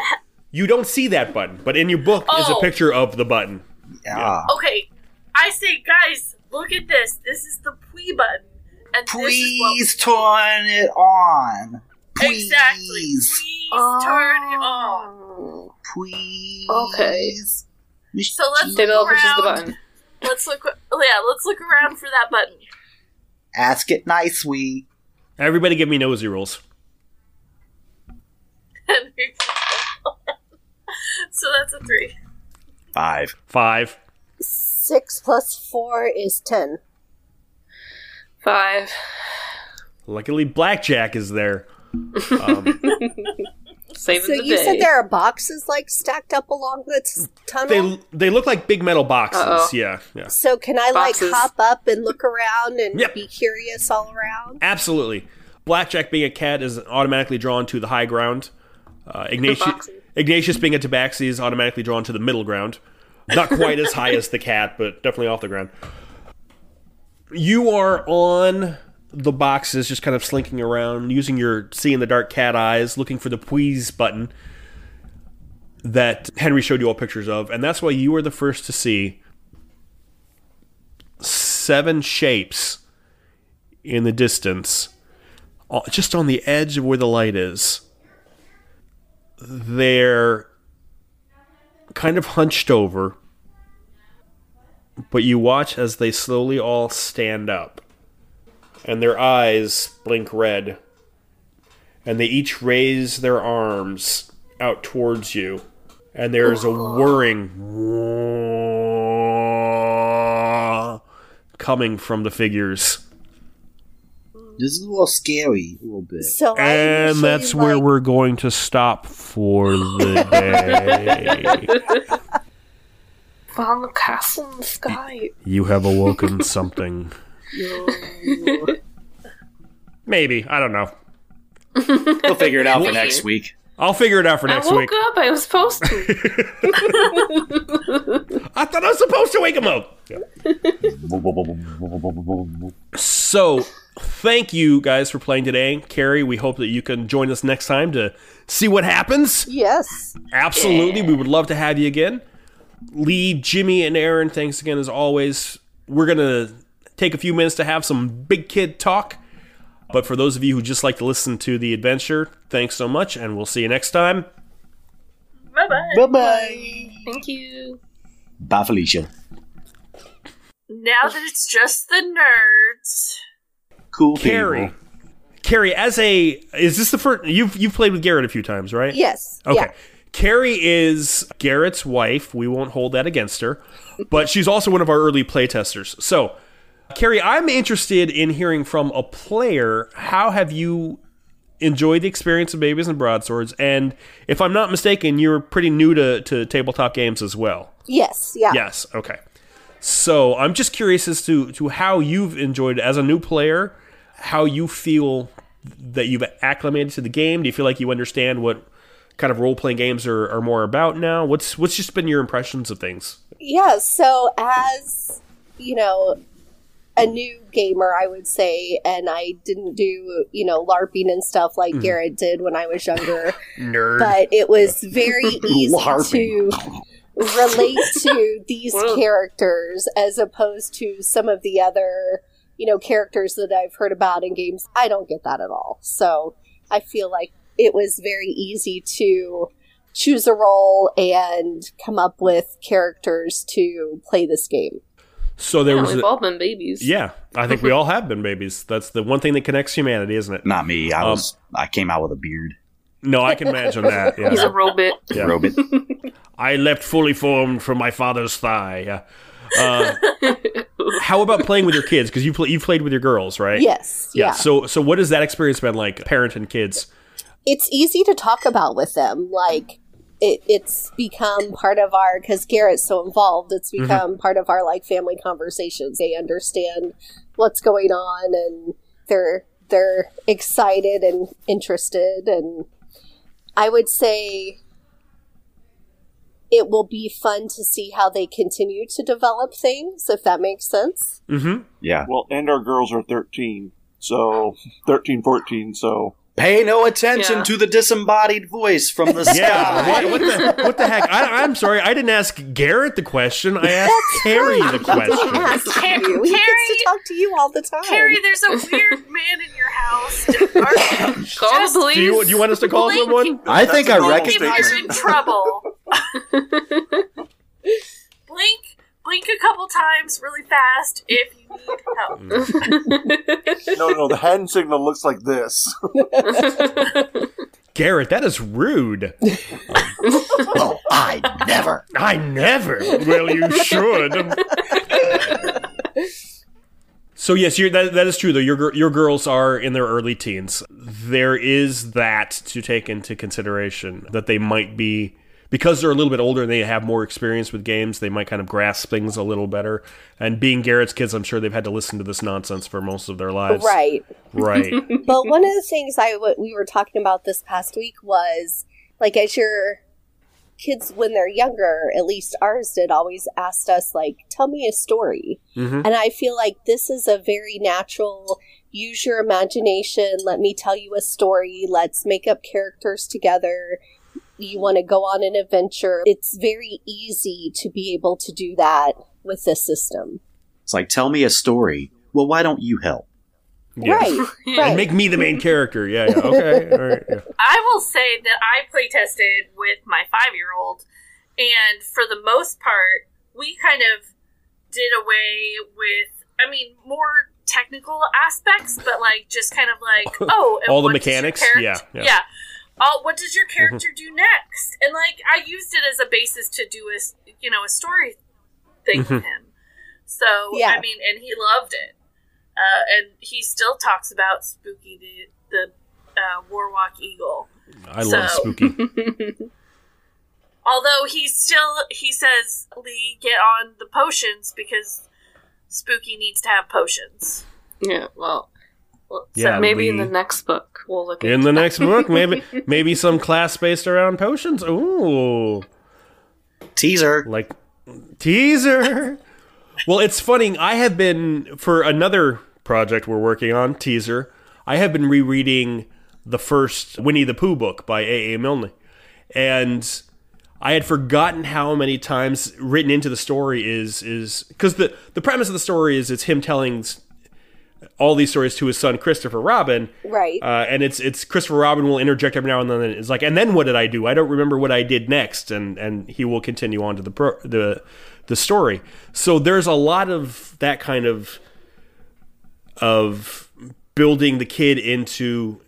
[SPEAKER 2] you don't see that button, but in your book is a
[SPEAKER 8] Oh.
[SPEAKER 2] picture of the button.
[SPEAKER 6] Yeah.
[SPEAKER 8] Okay, I say, guys, look at this. This is the Pui button, and this is what
[SPEAKER 6] Please turn it on. Please.
[SPEAKER 8] exactly. Please turn it on.
[SPEAKER 4] Oh.
[SPEAKER 6] Please.
[SPEAKER 4] Okay.
[SPEAKER 8] So let's
[SPEAKER 4] David
[SPEAKER 8] look
[SPEAKER 4] pushes the
[SPEAKER 8] around.
[SPEAKER 4] button.
[SPEAKER 8] Let's look. Yeah, let's look around for that button.
[SPEAKER 6] Ask it nicely.
[SPEAKER 2] Everybody give me nosy rolls.
[SPEAKER 8] so that's a three.
[SPEAKER 3] Five.
[SPEAKER 2] Five.
[SPEAKER 7] Six plus four is ten.
[SPEAKER 4] Five.
[SPEAKER 2] Luckily Blackjack is there. Um,
[SPEAKER 4] Saving
[SPEAKER 7] So
[SPEAKER 4] the
[SPEAKER 7] you
[SPEAKER 4] day.
[SPEAKER 7] said there are boxes like stacked up along the t- tunnel.
[SPEAKER 2] they they look like big metal boxes.
[SPEAKER 4] Uh-oh.
[SPEAKER 2] Yeah, yeah.
[SPEAKER 7] so can I
[SPEAKER 4] Boxes.
[SPEAKER 7] like hop up and look around and
[SPEAKER 2] Yep.
[SPEAKER 7] be curious all around?
[SPEAKER 2] Absolutely. Blackjack being a cat is automatically drawn to the high ground. Uh, Ignatius, Ignatius being a tabaxi is automatically drawn to the middle ground. Not quite as high as the cat, but definitely off the ground. You are on the boxes, just kind of slinking around, using your see in the dark cat eyes, looking for the please button that Henry showed you all pictures of, and that's why you were the first to see seven shapes in the distance, uh, just on the edge of where the light is. They're kind of hunched over, but you watch as they slowly all stand up, and their eyes blink red, and they each raise their arms out towards you, and there's a whirring coming from the figures.
[SPEAKER 6] This is a little scary, a little bit.
[SPEAKER 7] So I
[SPEAKER 2] And
[SPEAKER 7] initially,
[SPEAKER 2] that's where
[SPEAKER 7] like-
[SPEAKER 2] we're going to stop for the day.
[SPEAKER 4] Found the castle in the sky.
[SPEAKER 2] you have awoken something. Maybe. I don't know.
[SPEAKER 3] We'll figure it out for next week.
[SPEAKER 2] I'll figure it out for next
[SPEAKER 4] I woke
[SPEAKER 2] week.
[SPEAKER 4] up. I was supposed to.
[SPEAKER 2] I thought I was supposed to wake him up. So, thank you guys for playing today. Carri, we hope that you can join us next time to see what happens.
[SPEAKER 7] Yes.
[SPEAKER 2] Absolutely. We would love to have you again. Lee, Jimmy, and Aaryn, thanks again as always. We're going to take a few minutes to have some big kid talk. But for those of you who just like to listen to the adventure, thanks so much, and we'll see you next time.
[SPEAKER 8] Bye bye.
[SPEAKER 6] Bye bye.
[SPEAKER 4] Thank you.
[SPEAKER 3] Bye, Felicia.
[SPEAKER 8] Now that it's just the nerds.
[SPEAKER 6] Cool
[SPEAKER 2] Carri.
[SPEAKER 6] people.
[SPEAKER 2] Carri, as a is this the first you've you've played with Garrett a few times, right?
[SPEAKER 7] Yes.
[SPEAKER 2] Okay.
[SPEAKER 7] Yeah.
[SPEAKER 2] Carri is Garrett's wife. We won't hold that against her, but she's also one of our early playtesters. So, Carri, I'm interested in hearing from a player. How have you enjoyed the experience of Babies and Broadswords? And if I'm not mistaken, you're pretty new to, to tabletop games as well.
[SPEAKER 7] Yes. Yeah.
[SPEAKER 2] Yes. Okay. So I'm just curious as to to how you've enjoyed it as a new player, how you feel that you've acclimated to the game. Do you feel like you understand what kind of role playing games are, are more about now? What's what's just been your impressions of things?
[SPEAKER 7] Yeah, so as you know, a new gamer, I would say, and I didn't do you know LARPing and stuff like mm-hmm. Garrett did when I was younger,
[SPEAKER 2] Nerd.
[SPEAKER 7] but it was very easy to relate to these
[SPEAKER 4] Whoa.
[SPEAKER 7] characters as opposed to some of the other you know characters that I've heard about in games. I don't get that at all. So I feel like it was very easy to choose a role and come up with characters to play this game.
[SPEAKER 2] So there
[SPEAKER 4] Yeah,
[SPEAKER 2] was
[SPEAKER 4] we've
[SPEAKER 2] a,
[SPEAKER 4] all been babies.
[SPEAKER 2] yeah. I think we all have been babies. That's the one thing that connects humanity, isn't it?
[SPEAKER 3] Not me. I
[SPEAKER 2] Um,
[SPEAKER 3] was. I came out with a beard.
[SPEAKER 2] No, I can imagine that.
[SPEAKER 4] He's a robot.
[SPEAKER 2] Yeah.
[SPEAKER 3] Robot.
[SPEAKER 2] I leapt fully formed from my father's thigh. Yeah. Uh, how about playing with your kids? Because you play, you've played with your girls, right?
[SPEAKER 7] Yes.
[SPEAKER 2] Yeah.
[SPEAKER 7] Yeah.
[SPEAKER 2] So so what has that experience been like, parent and kids?
[SPEAKER 7] it's easy to talk about with them. Like it, it's become part of our because Garrett's so involved. It's become part of our like family conversations. They understand what's going on, and they're they're excited and interested. And I would say it will be fun to see how they continue to develop things, if that makes sense.
[SPEAKER 2] Mm-hmm.
[SPEAKER 3] Yeah.
[SPEAKER 10] Well, and our girls are 13. So, 13, 14. So,
[SPEAKER 3] Pay no attention
[SPEAKER 4] Yeah.
[SPEAKER 3] to the disembodied voice from the
[SPEAKER 2] Yeah.
[SPEAKER 3] sky.
[SPEAKER 2] what, what the what the heck? I, I'm sorry. I didn't ask Garrett the question. I asked Carri the question.
[SPEAKER 7] Ask
[SPEAKER 8] Car-
[SPEAKER 7] you. He gets
[SPEAKER 8] Carri-
[SPEAKER 7] to talk to you all the time.
[SPEAKER 8] Carri, there's a weird man in your house. Are-
[SPEAKER 4] Call
[SPEAKER 8] Just-
[SPEAKER 4] police.
[SPEAKER 2] Do you, do you want us to call
[SPEAKER 8] Blink.
[SPEAKER 2] someone?
[SPEAKER 3] I think I
[SPEAKER 10] That's a normal
[SPEAKER 8] if
[SPEAKER 3] recognize.
[SPEAKER 8] you're in trouble, blink, blink a couple times really fast if you need help. Mm.
[SPEAKER 10] no, no, the hand signal looks like this.
[SPEAKER 2] Garrett, that is rude.
[SPEAKER 3] Oh, I never.
[SPEAKER 2] I never. Well, you should. so yes, you're, that that is true though. Your your girls are in their early teens. There is that to take into consideration that they might be because they're a little bit older and they have more experience with games. They might kind of grasp things a little better. And being Garrett's kids, I'm sure they've had to listen to this nonsense for most of their lives.
[SPEAKER 7] Right.
[SPEAKER 2] Right.
[SPEAKER 7] but one of the things I w- we were talking about this past week was like as your kids when they're younger, at least ours did always asked us like, "Tell me a story,"
[SPEAKER 2] hmm
[SPEAKER 7] and I feel like this is a very natural. Use your imagination. Let me tell you a story. Let's make up characters together. You want to go on an adventure. It's very easy to be able to do that with this system.
[SPEAKER 3] It's like, tell me a story. Well, why don't you help?
[SPEAKER 2] Yeah.
[SPEAKER 7] Right.
[SPEAKER 2] And make me the main character. Yeah. yeah. Okay. All right. Yeah.
[SPEAKER 8] I will say that I play tested with my five year old, and for the most part, we kind of did away with, I mean, more technical aspects, but like just kind of like, oh,
[SPEAKER 2] All the
[SPEAKER 8] what does your
[SPEAKER 2] mechanics?
[SPEAKER 8] character-
[SPEAKER 2] Yeah, yeah.
[SPEAKER 8] Yeah. Oh, what does your character do next? And like, I used it as a basis to do a, s- you know, a story thing with him. So
[SPEAKER 7] Yeah.
[SPEAKER 8] I mean, and he loved it. Uh, and he still talks about Spooky the the uh, Warwalk Eagle.
[SPEAKER 2] I love spooky.
[SPEAKER 8] Although he still he says Lee get on the potions because Spooky needs to have potions.
[SPEAKER 4] yeah, well, well so
[SPEAKER 2] Yeah,
[SPEAKER 4] maybe in the next book we'll look
[SPEAKER 2] at.
[SPEAKER 4] In
[SPEAKER 2] the
[SPEAKER 4] that.
[SPEAKER 2] next book, maybe maybe some class based around potions. Ooh,
[SPEAKER 3] Teaser.
[SPEAKER 2] like teaser. Well, it's funny. I have been for another project we're working on, teaser. I have been rereading the first Winnie the Pooh book by A. A. Milne, and I had forgotten how many times written into the story is is because the the premise of the story is it's him telling s- all these stories to his son Christopher Robin,
[SPEAKER 7] Right.
[SPEAKER 2] uh, and it's it's Christopher Robin will interject every now and then. And it's like, and then what did I do? I don't remember what I did next, and and he will continue on to the pro, the the story. So there's a lot of that kind of of building the kid into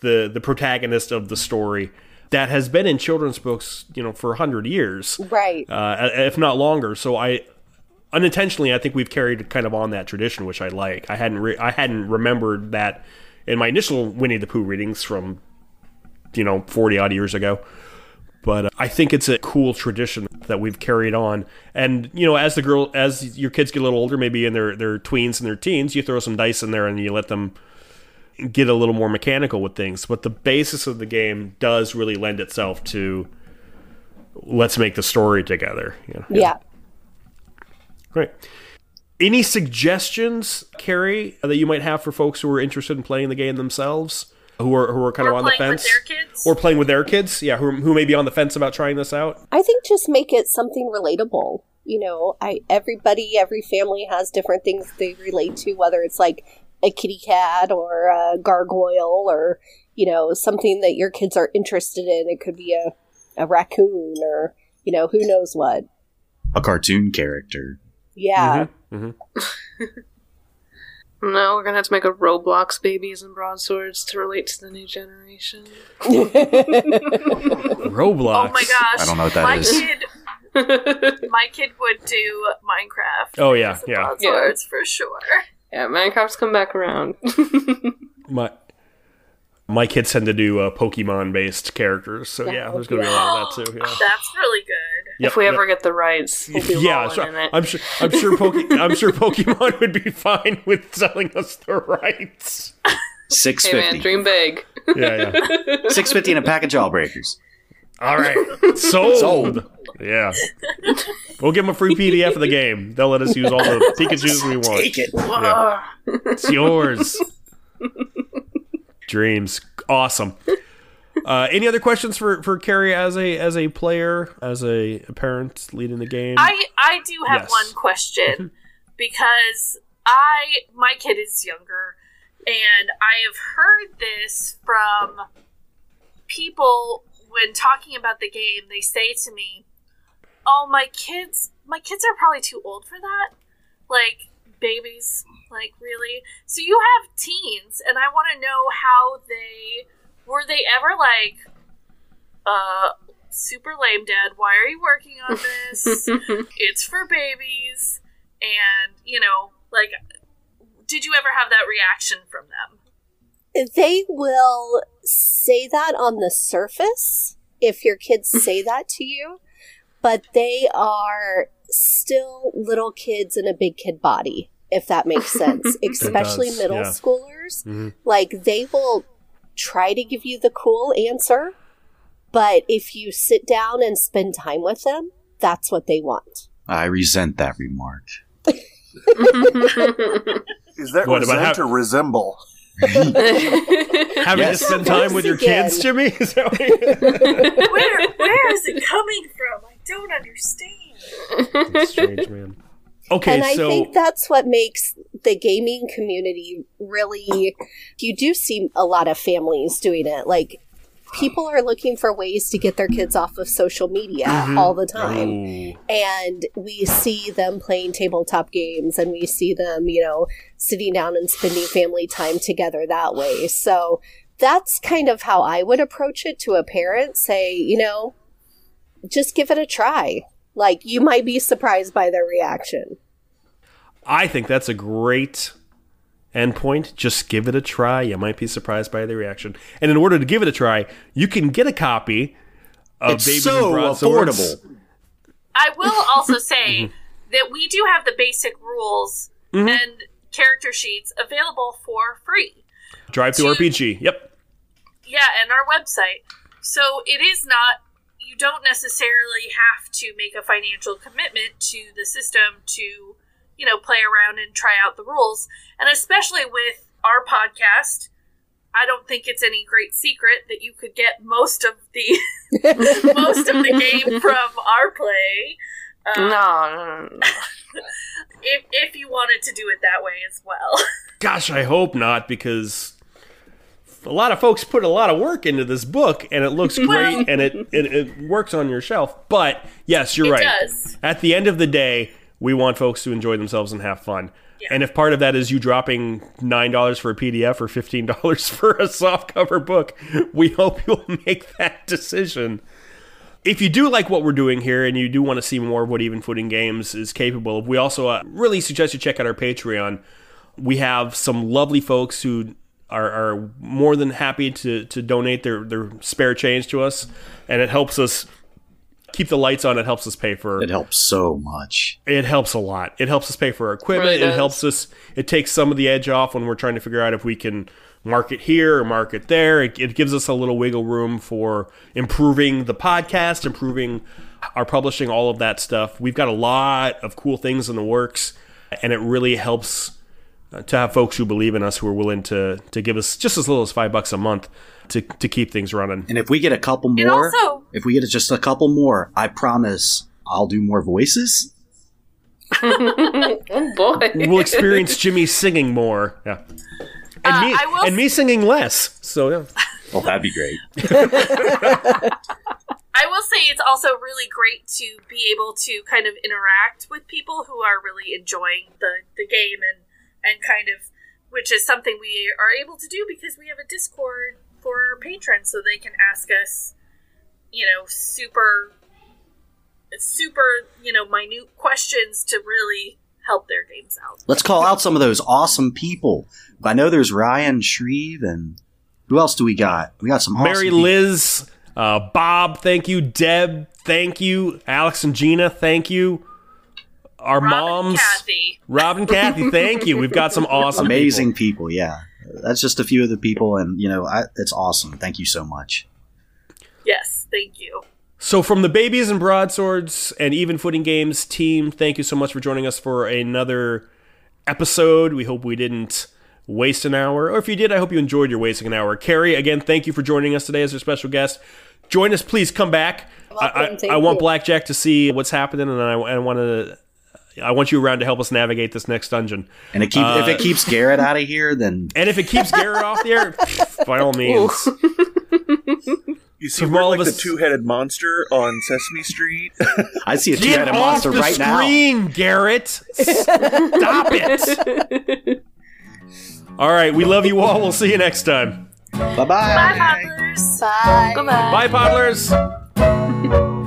[SPEAKER 2] the the protagonist of the story that has been in children's books, you know, for a hundred years,
[SPEAKER 7] right.
[SPEAKER 2] uh, if not longer. So I unintentionally, I think we've carried kind of on that tradition, which I like. I hadn't re- I hadn't remembered that in my initial Winnie the Pooh readings from you know forty odd years ago. But uh, I think it's a cool tradition that we've carried on. And you know, as the girl, as your kids get a little older, maybe in their their tweens and their teens, you throw some dice in there and you let them get a little more mechanical with things. But the basis of the game does really lend itself to let's make the story together. You know?
[SPEAKER 7] yeah.
[SPEAKER 2] Great. Any suggestions, Carri, that you might have for folks who are interested in playing the game themselves, who are who are kind
[SPEAKER 8] Or
[SPEAKER 2] of on the
[SPEAKER 8] playing with
[SPEAKER 2] fence,
[SPEAKER 8] their kids?
[SPEAKER 2] or playing with their kids? Yeah, who, who may be on the fence about trying this out.
[SPEAKER 7] I think just make it something relatable. You know, I everybody, every family has different things they relate to, whether it's like a kitty cat or a gargoyle or you know something that your kids are interested in. It could be a a raccoon or you know who knows what.
[SPEAKER 3] A cartoon character.
[SPEAKER 7] Yeah,
[SPEAKER 2] Mm-hmm.
[SPEAKER 4] No, we're gonna have to make a Roblox babies and broadswords to relate to the new generation.
[SPEAKER 2] Roblox.
[SPEAKER 8] Oh my gosh!
[SPEAKER 3] I don't know what that
[SPEAKER 8] my
[SPEAKER 3] is.
[SPEAKER 8] kid, My kid would do Minecraft.
[SPEAKER 2] Oh, yeah,
[SPEAKER 8] As a
[SPEAKER 2] yeah.
[SPEAKER 8] For sure.
[SPEAKER 4] Yeah, Minecraft's come back around.
[SPEAKER 2] My my kids tend to do uh, Pokemon based characters, so yeah, there's gonna be a lot of that too. Yeah.
[SPEAKER 8] That's really good.
[SPEAKER 2] Yep,
[SPEAKER 4] if we
[SPEAKER 2] yep.
[SPEAKER 4] ever get the rights, we'll be
[SPEAKER 2] yeah,
[SPEAKER 4] rolling
[SPEAKER 2] so
[SPEAKER 4] in it.
[SPEAKER 2] I'm sure. I'm sure. Poke, I'm sure Pokemon would be fine with selling us the rights.
[SPEAKER 3] Six
[SPEAKER 4] hey man, dream big.
[SPEAKER 2] Yeah, yeah.
[SPEAKER 3] Six fifty and a pack of jawbreakers.
[SPEAKER 2] All right, sold.
[SPEAKER 3] Sold.
[SPEAKER 2] Yeah, we'll give them a free PDF of the game. They'll let us use all the Pikachu's we want.
[SPEAKER 3] Take it.
[SPEAKER 2] Yeah. It's yours. Dreams, awesome. Uh, any other questions for for Carri as a as a player, as a, parent leading the game?
[SPEAKER 8] I I do have
[SPEAKER 2] Yes.
[SPEAKER 8] one question because I my kid is younger and I have heard this from people when talking about the game. They say to me, "Oh, my kids, my kids are probably too old for that." Like babies, like really. So you have teens, and I want to know how they were. They ever like, uh, super lame, Dad. Why are you working on this? it's for babies and you know like did you ever have that reaction from them
[SPEAKER 7] They will say that on the surface if your kids say that to you, but they are still little kids in a big kid body, if that makes sense. Especially
[SPEAKER 2] does,
[SPEAKER 7] middle
[SPEAKER 2] yeah.
[SPEAKER 7] schoolers.
[SPEAKER 2] Mhm.
[SPEAKER 7] Like they will try to give you the cool answer, but if you sit down and spend time with them, that's what they want.
[SPEAKER 3] I resent that remark.
[SPEAKER 10] Is that
[SPEAKER 2] What, about
[SPEAKER 10] resent
[SPEAKER 2] how-
[SPEAKER 10] or resemble?
[SPEAKER 2] Having
[SPEAKER 3] Yes.
[SPEAKER 2] to spend time with your
[SPEAKER 7] Again.
[SPEAKER 2] kids, Jimmy. Is that what
[SPEAKER 8] where where is it coming from i don't understand
[SPEAKER 2] That's strange, man. Okay,
[SPEAKER 7] and I
[SPEAKER 2] so
[SPEAKER 7] think that's what makes the gaming community really. You do see a lot of families doing it. Like, people are looking for ways to get their kids off of social media
[SPEAKER 2] Mm-hmm.
[SPEAKER 7] all the time.
[SPEAKER 2] Ooh.
[SPEAKER 7] And we see them playing tabletop games and we see them, you know, sitting down and spending family time together that way. So that's kind of how I would approach it to a parent. Say, you know, just give it a try. Like, you might be surprised by their reaction.
[SPEAKER 2] I think that's a great endpoint. Just give it a try. You might be surprised by the reaction. And in order to give it a try, you can get a copy of
[SPEAKER 3] It's
[SPEAKER 2] Babies
[SPEAKER 3] so
[SPEAKER 2] and Broadswords.
[SPEAKER 3] affordable.
[SPEAKER 8] i will also say mm-hmm. that we do have the basic rules mm-hmm. and character sheets available for free
[SPEAKER 2] Drive through
[SPEAKER 8] To-
[SPEAKER 2] RPG. Yep.
[SPEAKER 8] yeah and our website so it is not you don't necessarily have to make a financial commitment to the system to you know play around and try out the rules. And especially with our podcast i don't think it's any great secret that you could get most of the most of the game from our play. Um,
[SPEAKER 4] no, no, no, no.
[SPEAKER 8] if, if you wanted to do it that way as well.
[SPEAKER 2] Gosh, I hope not because a lot of folks put a lot of work into this book and it looks great and it, it, it works on your shelf. But yes, you're
[SPEAKER 8] It
[SPEAKER 2] right.
[SPEAKER 8] does.
[SPEAKER 2] At the end of the day, we want folks to enjoy themselves and have fun. And if part of that is you dropping $9 for a PDF or $15 for a softcover book, we hope you'll make that decision. If you do like what we're doing here and you do want to see more of what Even Footing Games is capable of, we also uh, really suggest you check out our Patreon. We have some lovely folks who are, are more than happy to, to donate their, their spare change to us, and it helps us keep the lights on. It helps us pay for
[SPEAKER 3] It helps so much.
[SPEAKER 2] it helps a lot. It helps us pay for our equipment.
[SPEAKER 4] Really
[SPEAKER 2] it helps us. It takes some of the edge off when we're trying to figure out if we can market here or market there. It, it gives us a little wiggle room for improving the podcast, improving our publishing, all of that stuff. We've got a lot of cool things in the works, and it really helps to have folks who believe in us who are willing to to give us just as little as five bucks a month to to keep things running.
[SPEAKER 3] And if we get a couple more,
[SPEAKER 8] also-
[SPEAKER 3] if we get just a couple more, I promise I'll do more voices.
[SPEAKER 4] oh boy.
[SPEAKER 2] We'll experience Jimmy singing more. Yeah. And
[SPEAKER 8] Uh,
[SPEAKER 2] me
[SPEAKER 8] I will
[SPEAKER 2] and me singing less. So yeah.
[SPEAKER 3] Well, that'd be great.
[SPEAKER 8] I will say it's also really great to be able to kind of interact with people who are really enjoying the, the game and, and kind of which is something we are able to do because we have a Discord for our patrons so they can ask us, you know, super super, you know, minute questions to really help their games out.
[SPEAKER 6] Let's call out some of those awesome people. I know there's Ryan Shreve and who else do we got? We got some awesome
[SPEAKER 2] Mary
[SPEAKER 6] people.
[SPEAKER 2] Liz, uh, Bob, thank you. Deb, thank you. Alex and Gina, thank you. Our
[SPEAKER 8] Rob
[SPEAKER 2] moms,
[SPEAKER 8] and Kathy.
[SPEAKER 2] Rob and Kathy, thank you. We've got some awesome,
[SPEAKER 6] amazing
[SPEAKER 2] people.
[SPEAKER 6] people. Yeah, that's just a few of the people, and you know, I, it's awesome. Thank you so much.
[SPEAKER 8] Yes, thank you.
[SPEAKER 2] So, from the Babies and Broadswords and Even Footing Games team, thank you so much for joining us for another episode. We hope we didn't waste an hour, or if you did, I hope you enjoyed your wasting an hour. Carri, again, thank you for joining us today as our special guest. Join us, please. Come back.
[SPEAKER 7] Welcome,
[SPEAKER 2] I, I, I want. Blackjack to see what's happening, and I, I want to. I want you around to help us navigate this next dungeon.
[SPEAKER 6] And it keep, if
[SPEAKER 2] Uh,
[SPEAKER 6] it keeps Garrett out of here, then
[SPEAKER 2] And if it keeps Garrett off the air, by all means.
[SPEAKER 10] You see,
[SPEAKER 2] From
[SPEAKER 10] we're
[SPEAKER 2] all
[SPEAKER 10] like
[SPEAKER 2] of
[SPEAKER 10] the two-headed monster on Sesame Street.
[SPEAKER 6] I see a
[SPEAKER 2] Get
[SPEAKER 6] two-headed
[SPEAKER 2] off
[SPEAKER 6] monster
[SPEAKER 2] the
[SPEAKER 6] right now.
[SPEAKER 2] screen, Garrett. Stop it. All right, we love you all. We'll see you next time.
[SPEAKER 6] Bye bye.
[SPEAKER 8] Bye, toddlers.
[SPEAKER 7] Bye.
[SPEAKER 4] Goodbye.
[SPEAKER 2] Bye, Podlers.